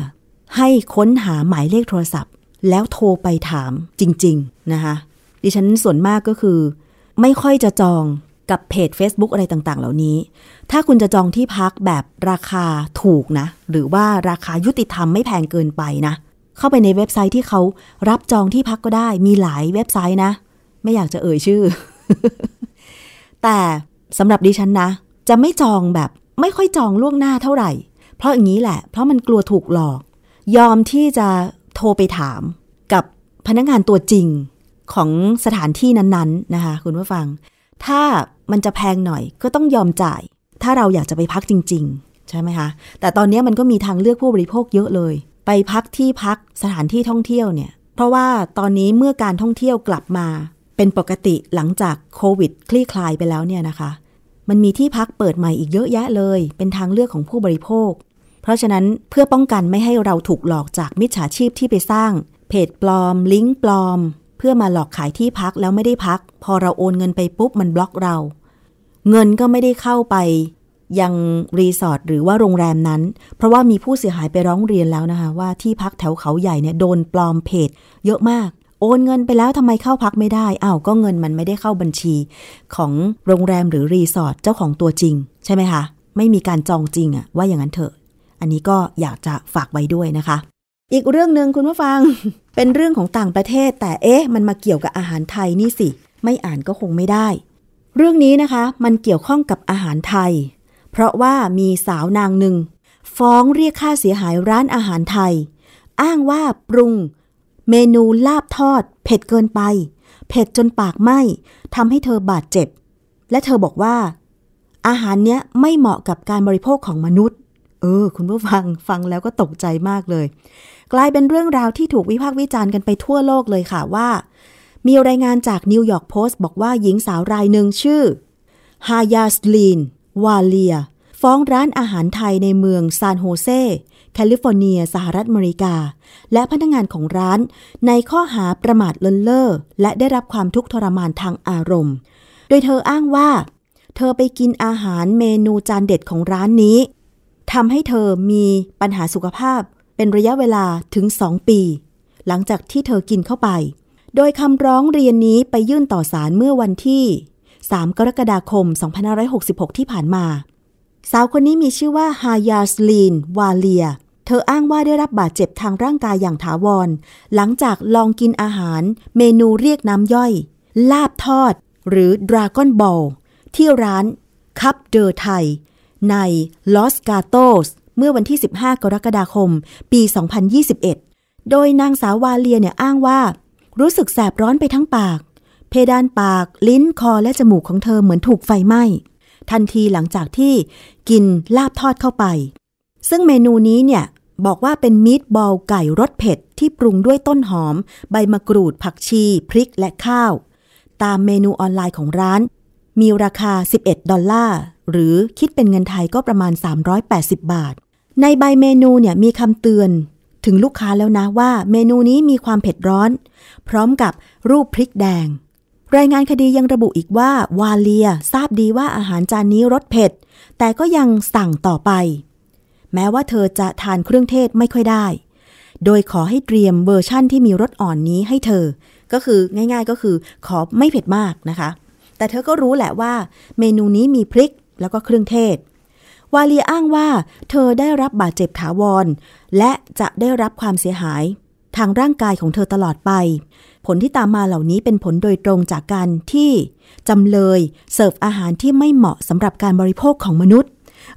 ให้ค้นหาหมายเลขโทรศัพท์ แล้วโทรไปถามจริง ๆ นะคะ ดิฉันส่วนมากก็คือ ไม่ค่อยจะจองกับเพจ Facebook อะไรต่างๆ เหล่านี้ ถ้าคุณจะจองที่พักแบบราคาถูกนะ หรือว่าราคายุติธรรมไม่แพงเกินไปนะ เข้าไปในเว็บไซต์ที่เขารับจองที่พักก็ได้ มีหลายเว็บไซต์นะ ไม่อยากจะเอ่ยชื่อ แต่ สำหรับดิฉันนะ จะไม่จองแบบไม่ค่อยจองล่วงหน้าเท่าไหร่ เพราะอย่างนี้แหละ เพราะมันกลัวถูกหลอก ยอมที่จะโทรไปถามกับพนักงานตัวจริงของสถานที่นั้นๆนะคะ คุณผู้ฟัง ถ้ามันจะแพงหน่อยก็ต้องยอมจ่าย ถ้าเราอยากจะไปพักจริง ๆ ใช่ไหมคะ แต่ตอนนี้มันก็มีทางเลือกผู้บริโภคเยอะเลย ไปพักที่พักสถานที่ท่องเที่ยวเนี่ย เพราะว่าตอนนี้เมื่อการท่องเที่ยวกลับมา เป็นปกติหลังจากโควิด คลี่คลายไปแล้วเนี่ยนะคะ มันมีที่พักเปิดใหม่อีกเยอะแยะเลย เป็นทางเลือกของผู้บริโภค เพราะฉะนั้นเพื่อป้องกันไม่ให้เราถูกหลอกจากมิจฉาชีพที่ไปสร้าง เพจปลอม ลิงก์ปลอม เพื่อมาหลอกขายที่พักแล้วไม่ได้พัก พอเราโอนเงินไปปุ๊บมันบล็อกเรา เงินก็ไม่ได้เข้าไป ยังรีสอร์ทหรือว่าโรงแรมนั้น เพราะว่ามีผู้เสียหายไปร้องเรียนแล้วนะคะว่าที่พักแถวเขาใหญ่เนี่ยโดนปลอมเพจ เยอะมาก โอนเงินไปแล้วทำไมเข้าพักไม่ได้อ้าวก็เงินมันไม่ได้เข้าบัญชีของโรงแรมหรือรีสอร์ทเจ้าของตัวจริง ใช่ไหมคะ ไม่มีการจองจริงอะว่าอย่างนั้นเถอะ อันนี้ก็อยากจะฝากไว้ด้วยนะคะ อีกเรื่องหนึ่งคุณผู้ฟัง เป็นเรื่องของต่างประเทศ แต่เอ๊ะ มันมาเกี่ยวกับอาหารไทยนี่สิ ไม่อ่านก็คงไม่ได้ เรื่องนี้นะคะ มันเกี่ยวข้องกับอาหารไทย เพราะว่ามีสาวนางหนึ่งฟ้องเรียกค่าเสียหายร้านอาหารไทย อ้างว่าปรุง เมนูลาบทอด เผ็ดเกินไป เผ็ดจนปากไหม้ทำให้เธอบาดเจ็บ และเธอบอกว่า อาหารเนี้ยไม่เหมาะกับการบริโภคของมนุษย์ เออ คุณผู้ฟังฟังแล้วก็ตกใจมากเลย กลายเป็นเรื่องราวที่ถูกวิพากษ์วิจารณ์กันไปทั่วโลกเลยค่ะว่า มีรายงานจากนิวยอร์กโพสต์บอกว่าหญิงสาวรายหนึ่งชื่อฮายาสลีนวาเลีย ฟ้องร้านอาหารไทยในเมืองซานโฮเซ แคลิฟอร์เนีย สหรัฐอเมริกา และพนักงานของร้าน ในข้อหาประมาทเลินเล่อและได้รับความทุกข์ทรมานทางอารมณ์ โดยเธออ้างว่า เธอไปกินอาหารเมนูจานเด็ดของร้านนี้ทำให้เธอมีปัญหาสุขภาพ เป็นระยะเวลาถึง 2 ปี หลังจากที่เธอกินเข้าไป โดยคำร้องเรียนนี้ไปยื่นต่อศาลเมื่อวันที่ 3 กรกฎาคม 2566 ที่ผ่านมาสาวคนนี้มีชื่อว่าฮายาสลีน วาเลีย เธออ้างว่าได้รับบาดเจ็บทางร่างกายอย่างถาวร หลังจากลองกินอาหาร เมนูเรียกน้ำย่อย ลาบทอด หรือดราก้อนบอลที่ร้านคับเดอไทย ในลอสกาโตสเมื่อวันที่ 15 กรกฎาคม ปี 2021 โดยนางสาววาเลียเนี่ยอ้างว่า รู้สึกแสบร้อนไปทั้งปาก เพดานปาก ลิ้นคอและจมูกของเธอเหมือนถูกไฟไหม้ ทันทีหลังจากที่กินลาบทอดเข้าไป ซึ่งเมนูนี้เนี่ยบอกว่าเป็นมีดบอลไก่รสเผ็ดที่ปรุงด้วยต้นหอม ใบมะกรูด ผักชี พริกและข้าว ตามเมนูออนไลน์ของร้าน มีราคา 11 ดอลลาร์ หรือคิดเป็นเงินไทยก็ประมาณ 380 บาท ในใบเมนูเนี่ยมีคำเตือน ถึงลูกค้าแล้วนะว่าเมนูนี้มีความเผ็ดร้อน พร้อมกับรูปพริกแดง รายงานคดียังระบุอีกว่าวาเลียทราบดีว่าอาหารจานนี้รสเผ็ด แต่ก็ยังสั่งต่อไป แม้ว่าเธอจะทานเครื่องเทศไม่ค่อยได้ โดยขอให้เตรียมเวอร์ชั่นที่มีรสอ่อนนี้ให้เธอ ก็คือง่ายๆก็คือขอไม่เผ็ดมากนะคะ แต่เธอก็รู้แหละว่าเมนูนี้มีพริกแล้วก็เครื่องเทศ วาเลียอ้างว่าเธอได้รับบาดเจ็บถาวร และจะได้รับความเสียหาย ทางร่างกายของเธอตลอดไป ผลที่ตามมาเหล่านี้เป็นผลโดยตรงจากการที่จำเลยเสิร์ฟอาหารที่ไม่เหมาะสำหรับการบริโภคของมนุษย์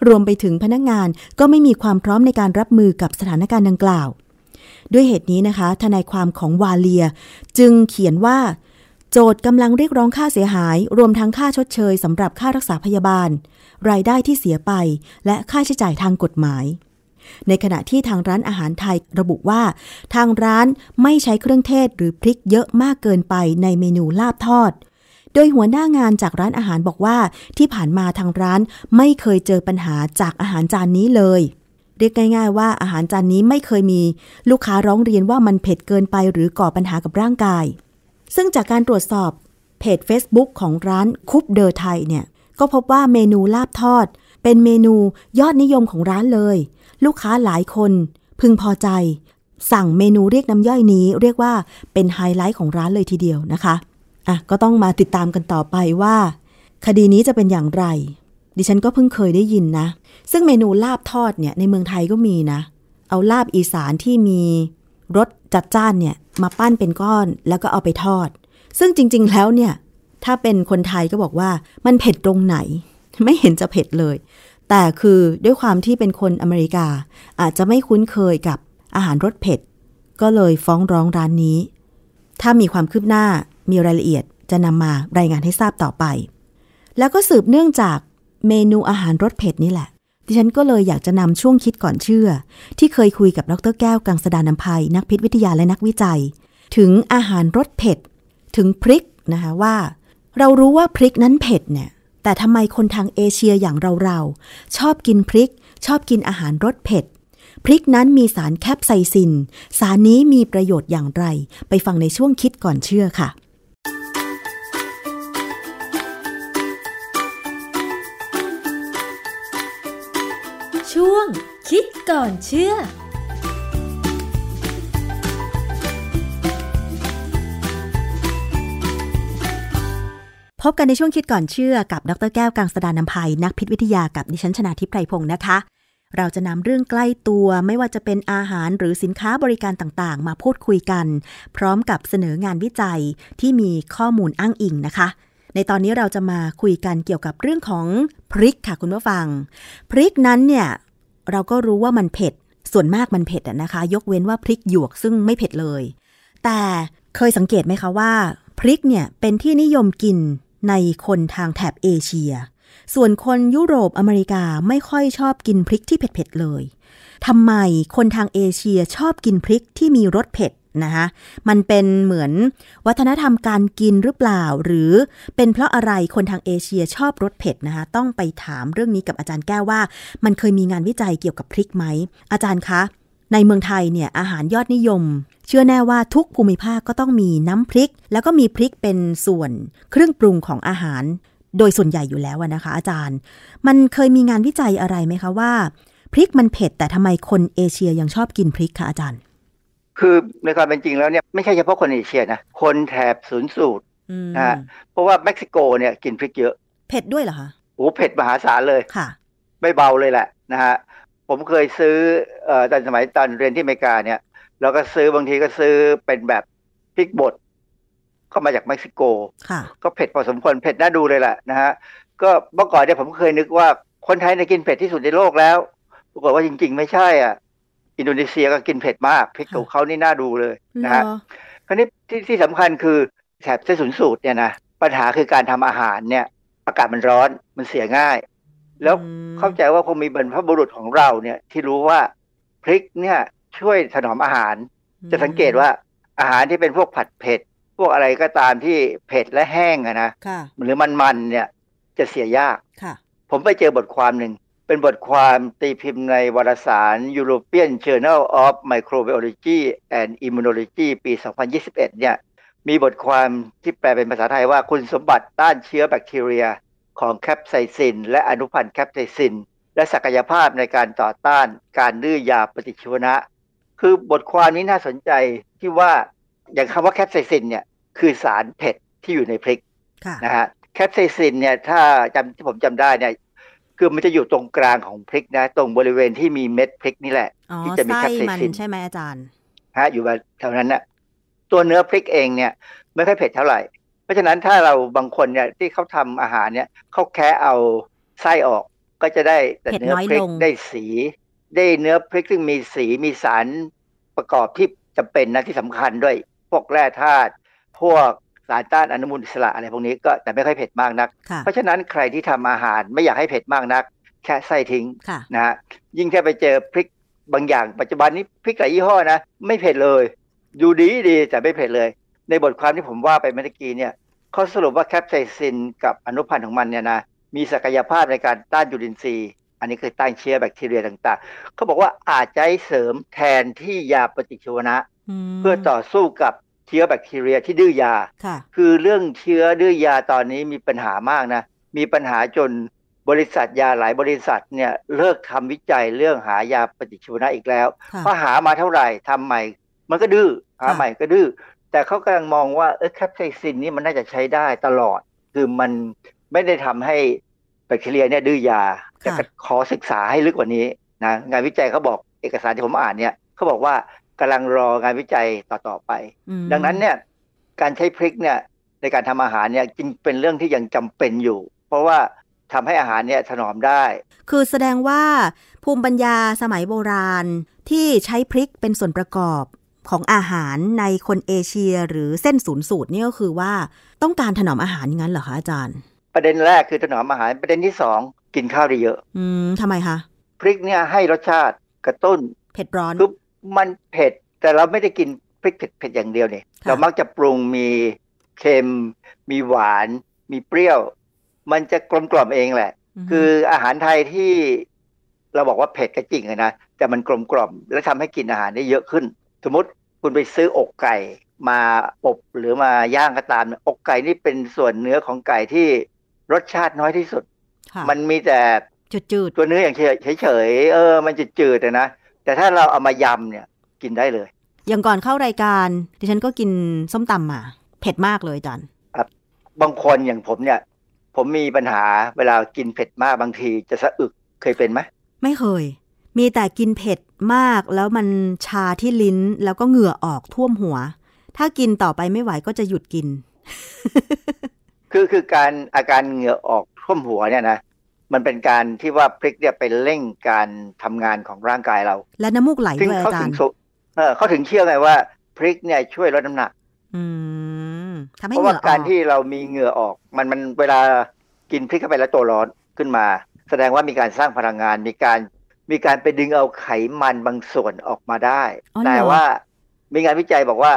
รวมไปถึงพนักงานก็ไม่มีความพร้อมในการรับมือกับสถานการณ์ดังกล่าว ด้วยเหตุนี้นะคะ ทนายความของวาเลีย จึงเขียนว่า โจทย์กำลังเรียกร้องค่าเสียหาย รวมทั้งค่าชดเชยสำหรับค่ารักษาพยาบาล รายได้ที่เสียไป และค่าใช้จ่ายทางกฎหมายในขณะที่ทางร้านอาหารไทยระบุว่า ทางร้านไม่ใช้เครื่องเทศหรือพริกเยอะมากเกินไปในเมนูลาบทอด โดยหัวหน้างานจากร้านอาหารบอกว่า ที่ผ่านมาทางร้านไม่เคยเจอปัญหาจากอาหารจานนี้เลย เรียกง่าย ๆ ว่าอาหารจานนี้ไม่เคยมี ลูกค้าร้องเรียนว่ามันเผ็ดเกินไปหรือก่อปัญหากับร่างกาย ซึ่งจากการตรวจสอบเพจ Facebook ของร้านคุปเดอร์ไทยเนี่ยก็พบว่าเมนูลาบทอด เป็นเมนูยอดนิยมของร้านเลย ลูกค้าหลายคน พึงพอใจ สั่งเมนูเรียกน้ำย่อยนี้ เรียกว่าเป็นไฮไลท์ของร้านเลยทีเดียวนะคะ อะก็ต้องมาติดตามกันต่อไปว่า คดีนี้จะเป็นอย่างไร ดิฉันก็เพิ่งเคยได้ยินนะ ซึ่งเมนูลาบทอดเนี่ยในเมืองไทยก็มีนะ เอาลาบอีสานที่มีรสจัดจ้านเนี่ยมาปั้นเป็นก้อนแล้วก็เอาไปทอด ซึ่งจริง ๆ แล้วเนี่ย ถ้าเป็นคนไทยก็บอกว่ามันเผ็ดตรงไหน ไม่เห็นจะเผ็ดเลย แต่คือด้วยความที่เป็นคนอเมริกา อาจจะไม่คุ้นเคยกับอาหารรสเผ็ด ก็เลยฟ้องร้องร้านนี้ ถ้ามีความคืบหน้า มีรายละเอียดจะนำมารายงานให้ทราบต่อไป แล้วก็สืบเนื่องจากเมนูอาหารรสเผ็ดนี่แหละ ดิฉันก็เลยอยากจะนำช่วงคิดก่อนเชื่อ ที่เคยคุยกับดรแก้วกังสดานนภัย นักพิษวิทยาและนักวิจัย ถึงอาหารรสเผ็ด ถึงพริกนะคะว่า เรารู้ว่าพริกนั้นเผ็ดเนี่ย แต่ทำไมคนทางเอเชียอย่างเราๆชอบกินพริก ชอบกินอาหารรสเผ็ดพริกนั้นมีสารแคปไซซิน สารนี้มีประโยชน์อย่างไร ไปฟังในช่วงคิดก่อนเชื่อค่ะ ช่วง คิดก่อนเชื่อพบกันในช่วงคิดก่อนเชื่อกับดรแก้วกังสดานนภัยนักพิษวิทยากับดิฉันชนาทิพไพรพงศ์นะคะ เราจะนำเรื่องใกล้ตัวไม่ว่าจะเป็นอาหารหรือสินค้าบริการต่างๆ มาพูดคุยกัน พร้อมกับเสนองานวิจัยที่มีข้อมูลอ้างอิงนะคะ ในตอนนี้เราจะมาคุยกันเกี่ยวกับเรื่องของพริกค่ะคุณผู้ฟัง พริกนั้นเนี่ย เราก็รู้ว่ามันเผ็ด ส่วนมากมันเผ็ดอะนะคะ ยกเว้นว่าพริกหยวกซึ่งไม่เผ็ดเลย แต่เคยสังเกตไหมคะว่า พริกเนี่ยเป็นที่นิยมกินในคนทางแถบเอเชีย ส่วนคนยุโรปอเมริกาไม่ค่อยชอบกินพริกที่เผ็ดๆเลยทำไมคนทางเอเชียชอบกินพริกที่มีรสเผ็ด นะคะมันเป็นเหมือนวัฒนธรรมการกินหรือเปล่า หรือเป็นเพราะอะไรคนทางเอเชียชอบรสเผ็ดนะคะต้องไปถามเรื่องนี้กับอาจารย์แก้วว่า มันเคยมีงานวิจัยเกี่ยวกับพริกไหม อาจารย์คะ ในเมืองไทยเนี่ยอาหารยอดนิยม เชื่อแน่ว่าทุกภูมิภาคก็ต้องมีน้ำพริก แล้วก็มีพริกเป็นส่วนเครื่องปรุงของอาหาร โดยส่วนใหญ่อยู่แล้วนะคะ อาจารย์ มันเคยมีงานวิจัยอะไรไหมคะว่า พริกมันเผ็ดแต่ทำไมคนเอเชียยังชอบกินพริกคะอาจารย์ คือในความเป็นจริงแล้วเนี่ยไม่ใช่เฉพาะคนเอเชียนะ คนแถบศูนย์สูตรอืมนะฮะเพราะว่าเม็กซิโกเนี่ยกินพริกเยอะ เผ็ดด้วยเหรอคะโอ้เผ็ดมหาศาลเลยค่ะ ไม่เบาเลยแหละนะฮะผมเคยซื้อเอ่อตอนสมัยตอนเรียนที่อเมริกาเนี่ยเราก็ซื้อบางทีก็ซื้อเป็นแบบพริกบดก็มาจากเม็กซิโกค่ะก็เผ็ดพอสมควรเผ็ดน่าดูเลยแหละนะฮะก็เมื่อก่อนเนี่ยผมเคยนึกว่าคนไทยเนี่ยกินเผ็ดที่สุดในโลกแล้วปรากฏว่าจริง ๆ ไม่ใช่อะ อินโดนีเซียก็กินเผ็ดมากพริกของเขานี่น่าดูเลยนะฮะเหรอคราวนี้ที่ที่สำคัญคือแถบเส้นศูนย์สูตรเนี่ยนะปัญหาคือการทำอาหารเนี่ย อากาศมันร้อนมันเสียง่าย แล้วอืมเข้าใจว่าคงมีบรรพบุรุษของเราเนี่ยที่รู้ว่าพริกเนี่ยช่วยถนอมอาหาร จะสังเกตว่าอาหารที่เป็นพวกผัดเผ็ด พวกอะไรก็ตามที่เผ็ดและแห้งอะนะค่ะหรือมันๆเนี่ยจะเสียยากค่ะผมไปเจอบทความหนึ่ง เป็นบทความตีพิมพ์ในวารสาร European Journal of Microbiology and Immunology ปี 2021 เนี่ยมีบทความที่แปลเป็นภาษาไทยว่าคุณสมบัติต้านเชื้อแบคทีเรียของแคปไซซิน และอนุพันธ์แคปไซซิน และศักยภาพในการต่อต้านการดื้อยาปฏิชีวนะ คือบทความนี้น่าสนใจที่ว่าอย่างคำว่าแคปไซซินเนี่ยคือสารเผ็ดที่อยู่ในพริกค่ะนะฮะแคปไซซินเนี่ยถ้าจำที่ผมจำได้เนี่ย คือมันจะอยู่ตรงกลางของพริกนะ ตรงบริเวณที่มีเม็ดพริกนี่แหละอ๋อที่จะมีไส้แคปไซมันซินใช่ไหมอาจารย์ฮะอยู่แบบแถวนั้นนะตัวเนื้อพริกเองเนี่ย ไม่ค่อยเผ็ดเท่าไหร่ เพราะฉะนั้นถ้าเราบางคนเนี่ยที่เขาทำอาหารเนี่ยเขาแค่เอาไส้ออกก็จะได้แต่เผ็ดเนื้อน้อยพริลกงได้สี ได้เนื้อพริกซึ่งมีสีมีสารประกอบที่จำเป็นนะที่สำคัญด้วย พวกแร่ธาตุพวก สารต้านอนุมูลอิสระอะไรพวกนี้ก็แต่ไม่ค่อยเผ็ดมากนักค่ะเพราะฉะนั้นใครที่ทำอาหารไม่อยากให้เผ็ดมากนัก แค่ไส้ทิ้งค่ะนะฮะยิ่งแค่ไปเจอพริกบางอย่างปัจจุบันนี้พริกหลายยี่ห้อนะไม่เผ็ดเลย ดูดีดีแต่ไม่เผ็ดเลย ในบทความที่ผมว่าไปเมื่อกี้เนี่ยเขาสรุปว่าแคปไซซินกับอนุพันธ์ของมันเนี่ยนะมีศักยภาพในการต้านจุลินทรีย์ อันนี้คือต้านเชื้อแบคทีเรียต่างๆ เขาบอกว่าอาจจะให้เสริมแทนที่ยาปฏิชีวนะมเพื่อต่อสู้กับ เชื้อแบคทีเรียที่ดื้อยาค่ะคือเรื่องเชื้อดื้อยาตอนนี้มีปัญหามากนะ มีปัญหาจนบริษัทยาหลายบริษัทเนี่ยเลิกทำวิจัยเรื่องหายาปฏิชีวนะอีกแล้วค่ะเพราะหามาเท่าไหร่ทำใหม่ มันก็ดื้อหาค่ะใหม่ก็ดื้อแต่เขากำลังมองว่าเออแคปไซซินนี่มันน่าจะใช้ได้ตลอด คือมันไม่ได้ทำให้แบคทีเรียเนี่ยดื้อยาแต่ก็ขอศึกษาให้ลึกกว่านี้นะงานวิจัยเขาบอกเอกสารที่ผมอ่านเนี่ยเขาบอกว่า กำลังรองานวิจัยต่อๆไปอืมดังนั้นเนี่ยการใช้พริกเนี่ยในการทำอาหารเนี่ยจริงเป็นเรื่องที่ยังจำเป็นอยู่ เพราะว่าทำให้อาหารเนี่ยถนอมได้ คือแสดงว่าภูมิปัญญาสมัยโบราณที่ใช้พริกเป็นส่วนประกอบของอาหารในคนเอเชียหรือเส้นศูนย์สูตรนี่ก็คือว่าต้องการถนอมอาหารอย่างนั้นเหรอคะอาจารย์ ประเด็นแรกคือถนอมอาหารประเด็นที่สองกินข้าวได้เยอะ อืมทำไมคะพริกเนี่ยให้รสชาติกระตุ้น เผ็ดร้อนคือ มันเผ็ด แต่เราไม่ได้กินพริกเผ็ดเผ็ดอย่างเดียวเนี่ยค่ะเรามักจะปรุงมีเค็ม มีหวาน มีเปรี้ยว มันจะกลมกล่อมเองแหละมคืออาหารไทยที่เราบอกว่าเผ็ดก็จริงอะนะแต่มันกลมกล่อม และทำให้กินอาหารได้เยอะขึ้น สมมติคุณไปซื้ออกไก่มาอบหรือมาย่างก็ตามเนี่ยอกไก่นี่เป็นส่วนเนื้อของไก่ที่รสชาติน้อยที่สุดค่ะมันมีแต่จืดจืดตัวเนื้ออย่างเฉยๆเออ มันจะจืดๆอะนะ แต่ถ้าเราเอามายำเนี่ยกินได้เลยๆอย่างก่อนเข้ารายการดิฉันก็กินส้มตำมา เผ็ดมากเลยอาจารย์บางคนอย่างผมเนี่ย ผมมีปัญหาเวลากินเผ็ดมากบางทีจะสะอึกเคยเป็นไหมไม่เคย มีแต่กินเผ็ดมากแล้วมันชาที่ลิ้นแล้วก็เหงื่อออกท่วมหัว ถ้ากินต่อไปไม่ไหวก็จะหยุดกิน คือคือการอาการเหงื่อออกท่วมหัวเนี่ยนะ มันเป็นการที่ว่าพริกเนี่ยไปเร่งการทำงานของร่างกายเรา และน้ำมูกไหลซึ่งด้วยเขาอาจาถึรงย์สุเออเขาถึงเชื่อไงว่าพริกเนี่ยช่วยลดน้ำหนักอืมทำให้เพราะเหงื่ว่าออการอกที่เรามีเหงื่อออก มันมันเวลากินพริกเข้าไปแล้วตัวร้อนขึ้นมา แสดงว่ามีการสร้างพลังงาน มีการมีการไปดึงเอาไขมันบางส่วนออกมาได้อ๋อเหรอแต่ว่ามีงานวิจัยบอกว่า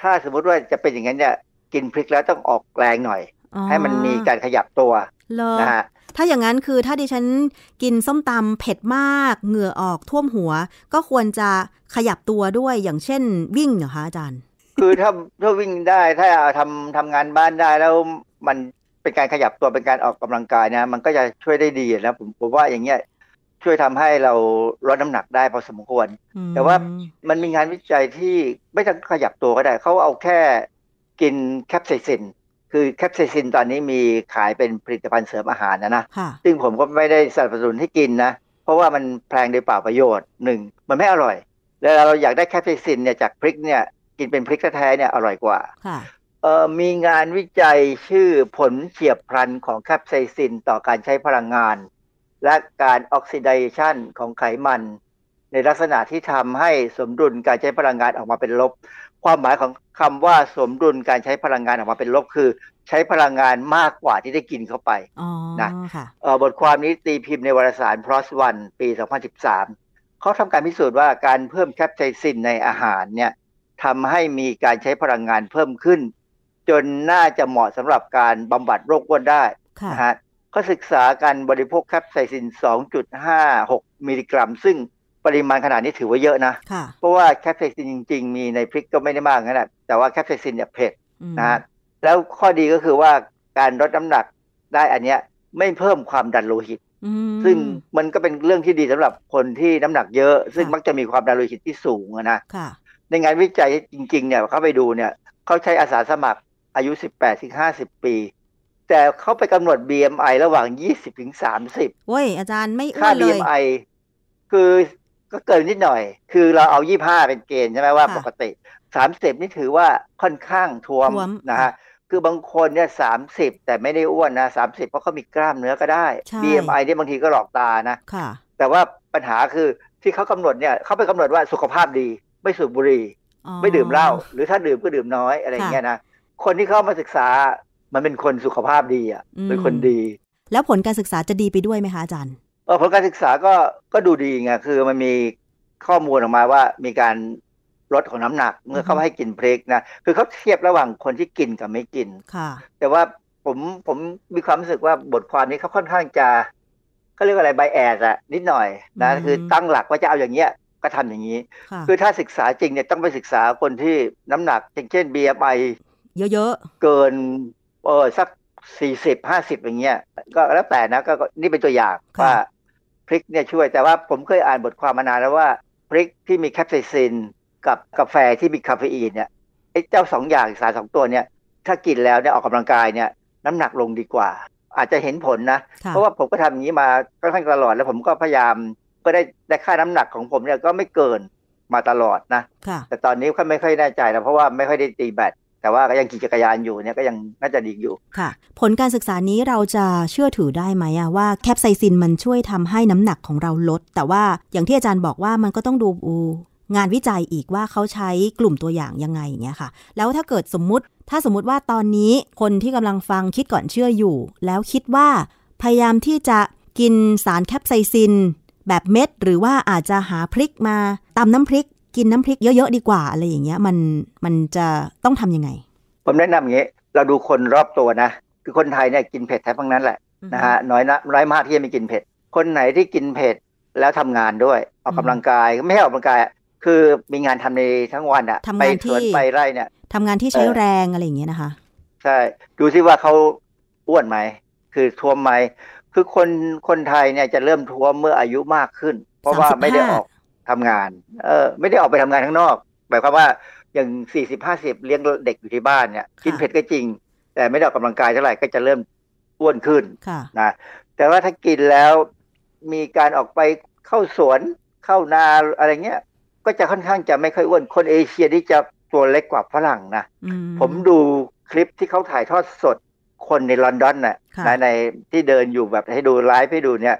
ถ้าสมมุติว่าจะเป็นอย่างนั้นเนี่ยกินพริกแล้วต้องออกแรงหน่อยอ๋อให้มันมีการขยับตัวเหรอนะฮะ ถ้าอย่างนั้นคือถ้าดิฉันกินส้มตำเผ็ดมาก เหงื่อออกท่วมหัว ก็ควรจะขยับตัวด้วยอย่างเช่น วิ่งเหรอคะอาจารย์ คือถ้าถ้าวิ่งได้ถ้าทำทำงานบ้านได้แล้วมันเป็นการขยับตัวเป็นการออกกำลังกายนะ มันก็จะช่วยได้ดีนะผมผมว่าอย่างเงี้ยช่วยทำให้เราลดน้ำหนักได้พอสมควร แต่ว่ามันมีงานวิจัยที่ไม่ต้องขยับตัวก็ได้ เขาเอาแค่กินแคปไซซิน คือแคปไซซินตอนนี้มีขายเป็นผลิตภัณฑ์เสริมอาหารนะนะค่ะซึ่งผมก็ไม่ได้สนับสนุนให้กินนะ เพราะว่ามันแพงโดยเปล่าประโยชน์หนึ่งมันไม่อร่อย แล้วเราอยากได้แคปไซซินเนี่ยจากพริกเนี่ยกินเป็นพริกแท้ๆเนี่ยอร่อยกว่าค่ะเอ่อมีงานวิจัยชื่อผลเฉียบพลันของแคปไซซินต่อการใช้พลังงาน และการออกซิไดชันของไขมัน ในลักษณะที่ทำให้สมดุลการใช้พลังงานออกมาเป็นลบ ความหมายของคำว่าสมดุลการใช้พลังงานออกมาเป็นลบคือ ใช้พลังงานมากกว่าที่ได้กินเข้าไปอ๋อนะค่ะเอ่อบทความนี้ตีพิมพ์ในวารสาร PLOS ONE ปี 2013 เขาทำการพิสูจน์ว่าการเพิ่มแคปไซซินในอาหารเนี่ยทำให้มีการใช้พลังงานเพิ่มขึ้น จนน่าจะเหมาะสำหรับการบำบัดโรคอ้วนได้ค่ะนะฮะเขาศึกษาการบริโภคแคปไซซิน 2.56 มิลลิกรัม ซึ่ง ปริมาณขนาดนี้ถือว่าเยอะนะค่ะเพราะว่าแคปไซซินจริง ๆ มีในพริกก็ไม่ได้มากนะแต่ว่าแคปไซซินเนี่ยเผ็ดอืมนะฮะแล้วข้อดีก็คือว่าการลดน้ำหนักได้อันเนี้ยไม่เพิ่มความดันโลหิตอืมซึ่งมันก็เป็นเรื่องที่ดีสำหรับคนที่น้ำหนักเยอะ ซึ่งค่ะมักจะมีความดันโลหิตที่สูงอะนะค่ะในงานวิจัยจริง ๆ เนี่ยเขาไปดูเนี่ยเขาใช้อาสาสมัครอายุ 18ถึง50 ปี แต่เขาไปกำหนด BMI ระหว่าง 20ถึง30โอ้ยอาจารย์ไม่อ้ค่าวนเลย BMI คือ ก็เกินนิดหน่อย คือเราเอา25เป็นเกณฑ์ใช่ไหมว่าค่ะปกติ30นี่ถือว่าค่อนข้างท้วมท้วมนะฮะคือบางคนเนี่ย30แต่ไม่ได้อ้วนนะ30เพราะเขามีกล้ามเนื้อก็ได้ใช่ BMI เนี่ยบางทีก็หลอกตานะค่ะแต่ว่าปัญหาคือที่เขากำหนดเนี่ยเขาไปกำหนดว่าสุขภาพดี ไม่สูบบุหรี่อ๋อไม่ดื่มเหล้าหรือถ้าดื่มก็ดื่มน้อยอะไรอย่างเงี้ยนะคนที่เข้ามาศึกษามันเป็นคนสุขภาพดีอะอืมเป็นคนดี แล้วผลการศึกษาจะดีไปด้วยไหมคะอาจารย์เออ ผลการศึกษาก็ก็ดูดีไงคือมันมีข้อมูลออกมาว่ามีการลดของน้ำหนัก เมื่อเขาให้กินพริกนะคือเขาเทียบระหว่างคนที่กินกับไม่กินค่ะแต่ว่าผมผมมีความรู้สึกว่าบทความนี้เขาค่อนข้างจะเขาเรียกว่าอะไรไบแอสอะนิดหน่อยนะอืมคือตั้งหลักว่าจะเอาอย่างเงี้ยก็ทำอย่างนี้ค่ะคือถ้าศึกษาจริงเนี่ยต้องไปศึกษาคนที่น้ำหนักอย่างเช่น BMI เยอะเกินเออสักสี่สิบห้าสิบอย่างเงี้ยก็แล้วแต่นะก็ก็นี่เป็นตัวอย่างค่ะว่า พริกเนี่ยช่วยแต่ว่าผมเคยอ่านบทความมานานแล้วว่าพริกที่มีแคปไซซินกับกาแฟที่มีคาเฟอีนเนี่ยไอ้เจ้าสองอย่างสารสองตัวเนี่ย ถ้ากินแล้วเนี่ยออกกำลังกายเนี่ย น้ำหนักลงดีกว่า อาจจะเห็นผลนะๆค่ะเพราะว่าผมก็ทำอย่างนี้มาค่อนข้างตลอดแล้วผมก็พยายามก็ได้ได้ค่าน้ำหนักของผมเนี่ยก็ไม่เกินมาตลอดนะค่ะแต่ตอนนี้ก็ไม่ค่อยแน่ใจแล้วเพราะว่าไม่ค่อยได้ตีแบต แต่ว่าก็ยังขี่จักรยานอยู่เนี่ยก็ยังน่าจะดีอยู่ค่ะ ผลการศึกษานี้เราจะเชื่อถือได้ไหมอะว่าแคปไซซินมันช่วยทำให้น้ำหนักของเราลด แต่ว่าอย่างที่อาจารย์บอกว่ามันก็ต้องดูงานวิจัยอีกว่าเขาใช้กลุ่มตัวอย่างยังไงอย่างเงี้ยค่ะ แล้วถ้าเกิดสมมุติ ถ้าสมมุติว่าตอนนี้คนที่กำลังฟังคิดก่อนเชื่ออยู่ แล้วคิดว่าพยายามที่จะกินสารแคปไซซิน แบบเม็ด หรือว่าอาจจะหาพริกมาตำน้ำพริก กินน้ำพริกเยอะๆดีกว่าอะไรอย่างเงี้ยมันมันจะต้องทำยังไง ผมแนะนำอย่างนี้เราดูคนรอบตัวนะ คือคนไทยเนี่ยกินเผ็ดแทบทั้งนั้นแหละนะฮะน้อยนะน้อยมากที่จะไม่กินเผ็ด คนไหนที่กินเผ็ดแล้วทำงานด้วยออกกำลังกายไม่ให้ออกกำลังกายอะคือมีงานทำในทั้งวันอะทำงานไปที่สวนไปไร่เนี่ยทำงานที่ใช้เออแรงอะไรอย่างเงี้ยนะคะ ใช่ ดูซิว่าเขาอ้วนไหม คือท้วมไหม คือคนคนไทยเนี่ยจะเริ่มท้วมเมื่ออายุมากขึ้น เพราะว่า35ไม่ได้ออก ทำงาน เออไม่ได้ออกไปทำงานข้างนอกหมายความว่าอย่างสี่สิบห้าสิบเลี้ยงเด็กอยู่ที่บ้านเนี่ยกินเผ็ดก็จริง แต่ไม่ได้ออกกำลังกายเท่าไหร่ก็จะเริ่มอ้วนขึ้นค่ะนะแต่ว่าถ้ากินแล้วมีการออกไปเข้าสวนเข้านาอะไรเงี้ย ก็จะค่อนข้างจะไม่ค่อยอ้วนคนเอเชียที่จะตัวเล็กกว่าฝรั่งนะอืผมดูคลิปที่เขาถ่ายทอดสดคนในลอนดอนน่ะค่ะในในที่เดินอยู่แบบให้ดูไลฟ์ให้ดูเนี่ย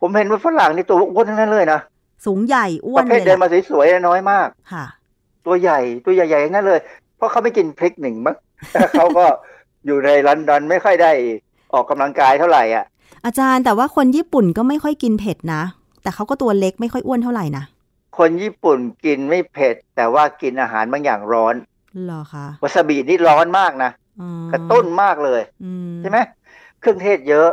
ผมเห็นว่าฝรั่งนี่ตัวอ้วนทั้งนั้นเลยนะ สูงใหญ่อ้วปนระเภเลทยเดินล่ะมาสวยๆน้อยมาก ค่ะ ตัวใหญ่ตัวใหญ่ๆทั้งนั้นเลย เพราะเขาไม่กินพริกหนึ่งมั้งเขาก็อยู่ในลอนดอนไม่ค่อยได้ออกกำลังกายเท่าไหร่อะ อาจารย์แต่ว่าคนญี่ปุ่นก็ไม่ค่อยกินเผ็ดนะ แต่เขาก็ตัวเล็กไม่ค่อยอ้วนเท่าไหร่นะคนญี่ปุ่นกินไม่เผ็ด แต่ว่ากินอาหารบางอย่างร้อนเหรอคะวาซาบินี่ร้อนมากนะอืมกระตุ้นมากเลยอืใช่ไหมเครื่องเทศเยอะ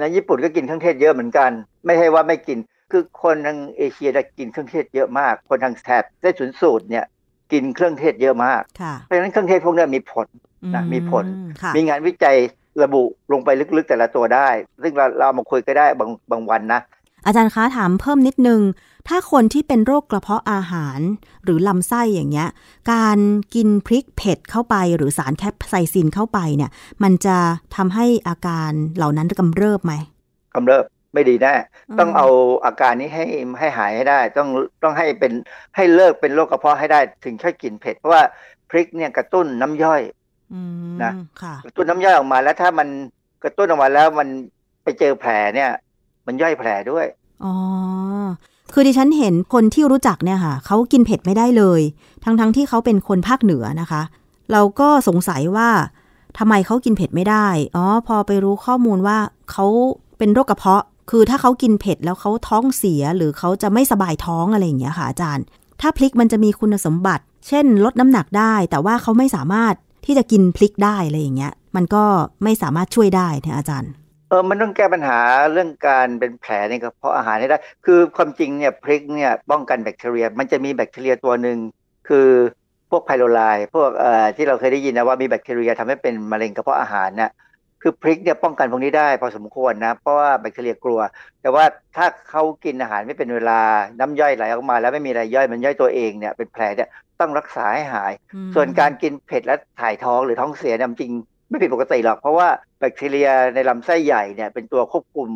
นะญี่ปุ่นก็กินเครื่องเทศเยอะเหมือนกัน ไม่ใช่ว่าไม่กิน คือคนทางเอเชียเนี่ยกินเครื่องเทศเยอะมาก คนทางแถบใต้ถุนสูตรเนี่ยกินเครื่องเทศเยอะมากค่ะเพราะฉะนั้นเครื่องเทศพวกเนี้ยมีผลนะมีผลอืค่ะมีงานวิจัยระบุลงไปลึกๆแต่ละตัวได้ ซึ่งเราเราเอามาคุยก็ได้บางบางวันนะ อาจารย์คะถามเพิ่มนิดนึง ถ้าคนที่เป็นโรคกระเพาะอาหารหรือลำไส้อย่างเงี้ย การกินพริกเผ็ดเข้าไปหรือสารแคปไซซินเข้าไปเนี่ย มันจะทำให้อาการเหล่านั้นกำเริบไหมกำเริบ ไม่ดีแน่อืมต้องเอาอาการนี้ให้ให้หายให้ได้ ต้องต้องให้เป็นให้เลิกเป็นโรคกระเพาะให้ได้ถึงค่อยกินเผ็ดเพราะว่าพริกเนี่ยกระตุ้นน้ำย่อยอืมนะค่ะกระตุ้นน้ำย่อยออกมาแล้วถ้ามันกระตุ้นออกมาแล้วมันไปเจอแผลเนี่ย มันย่อยแผลด้วยอ๋อคือดิฉันเห็นคนที่รู้จักเนี่ยค่ะเขากินเผ็ดไม่ได้เลย ทั้งๆทที่เขาเป็นคนภาคเหนือนะคะ เราก็สงสัยว่าทำไมเขากินเผ็ดไม่ได้ อ๋อ พอไปรู้ข้อมูลว่าเขาเป็นโรคกระเพาะ คือถ้าเขากินเผ็ดแล้วเขาท้องเสียหรือเขาจะไม่สบายท้องอะไรอย่างเงี้ยค่ะอาจารย์ ถ้าพริกมันจะมีคุณสมบัติ เช่น ลดน้ำหนักได้ แต่ว่าเขาไม่สามารถที่จะกินพริกได้อะไรอย่างเงี้ย มันก็ไม่สามารถช่วยได้นี่ยอาจารย์เออมันต้องแก้ปัญหาเรื่องการเป็นแผลในกระเพาะอาหารให้ได้ คือความจริงเนี่ยพริกเนี่ยป้องกันแบคทีเรีย มันจะมีแบคทีเรียตัวหนึ่งคือพวกไพโรไลด์พวกเอ่อที่เราเคยได้ยินนะว่ามีแบคทีเรียทำให้เป็นมะเร็งกระเพาะอาหารเนี่ย คือพริกเนี่ยป้องกันพวกนี้ได้พอสมควรนะ เพราะว่าแบคทีเรียกลัว แต่ว่าถ้าเขากินอาหารไม่เป็นเวลาน้ำย่อยไหลออกมา แล้วไม่มีอะไรย่อยมันย่อยตัวเองเนี่ยเป็นแผลเนี่ยต้องรักษาให้หาย ส่วนการกินเผ็ดและถ่ายท้องหรือท้องเสียเนี่ยจริง ไม่ผิดปกติหรอก เพราะว่าแบคทีเรียในลำไส้ใหญ่เนี่ยเป็นตัวควบคุม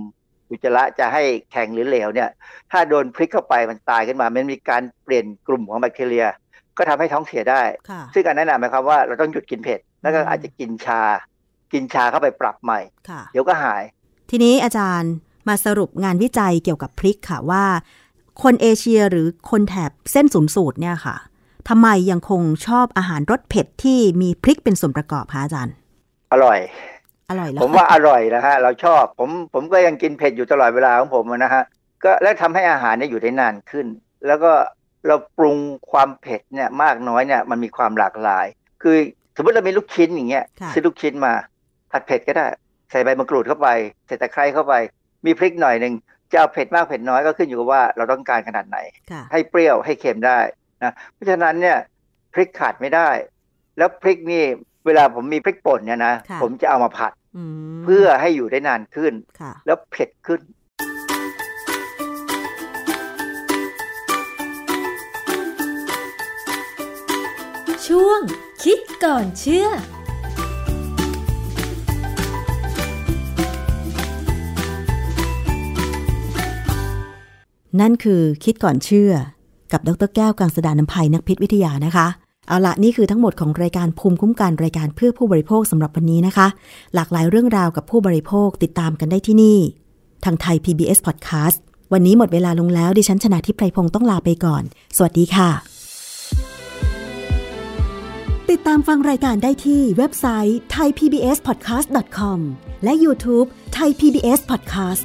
อุจจาระจะให้แข็งหรือเหลวเนี่ย ถ้าโดนพริกเข้าไปมันตายขึ้นมา มันมีการเปลี่ยนกลุ่มของแบคทีเรีย ก็ทำให้ท้องเสียได้ค่ะซึ่งการแนะนำหมายความว่าเราต้องหยุดกินเผ็ด แล้วก็อาจจะกินชา กินชาเข้าไปปรับใหม่ค่ะเดี๋ยวก็หาย ทีนี้อาจารย์มาสรุปงานวิจัยเกี่ยวกับพริกค่ะว่า คนเอเชียหรือคนแถบเส้นศูนย์สูตรเนี่ยค่ะทำไมยังคงชอบอาหารรสเผ็ดที่มีพริกเป็นส่วนประกอบคะอาจารย์ อร่อย อร่อยแล้วผมว่าอร่อยนะฮะ เราชอบผมผมก็ยังกินเผ็ดอยู่ตลอดเวลาของผมนะฮะก็แล้วทำให้อาหารเนี่ยอยู่ได้นานขึ้น แล้วก็เราปรุงความเผ็ดเนี่ยมากน้อยเนี่ยมันมีความหลากหลาย คือสมมติเรามีลูกชิ้นอย่างเงี้ยค่ะซื้อลูกชิ้นมา ผัดเผ็ดก็ได้ ใส่ใบมะกรูดเข้าไปใส่ตะไคร้เข้าไป มีพริกหน่อยหนึ่งจะเอาเผ็ดมากเผ็ดน้อยก็ขึ้นอยู่กับว่าเราต้องการขนาดไหนค่ะให้เปรี้ยวให้เค็มได้นะเพราะฉะนั้นเนี่ยพริกขาดไม่ได้ แล้วพริกนี่เวลาผมมีพริกป่นเนี่ยนะค่ะผมจะเอามาผัดอืมเพื่อให้อยู่ได้นานขึ้นค่ะแล้วเผ็ดขึ้นช่วงคิดก่อนเชื่อ นั่นคือคิดก่อนเชื่อกับดรแก้วกังสดานนภัยนักพิษวิทยานะคะ เอาละนี่คือทั้งหมดของรายการภูมิคุ้มกันรายการเพื่อผู้บริโภคสำหรับวันนี้นะคะ หลากหลายเรื่องราวกับผู้บริโภคติดตามกันได้ที่นี่ ทางไทย PBS Podcast วันนี้หมดเวลาลงแล้วดิฉันชนะทิพไพรพงศ์ต้องลาไปก่อน สวัสดีค่ะ ติดตามฟังรายการได้ที่เว็บไซต์ thaipbspodcast.com และ YouTube Thai PBS Podcast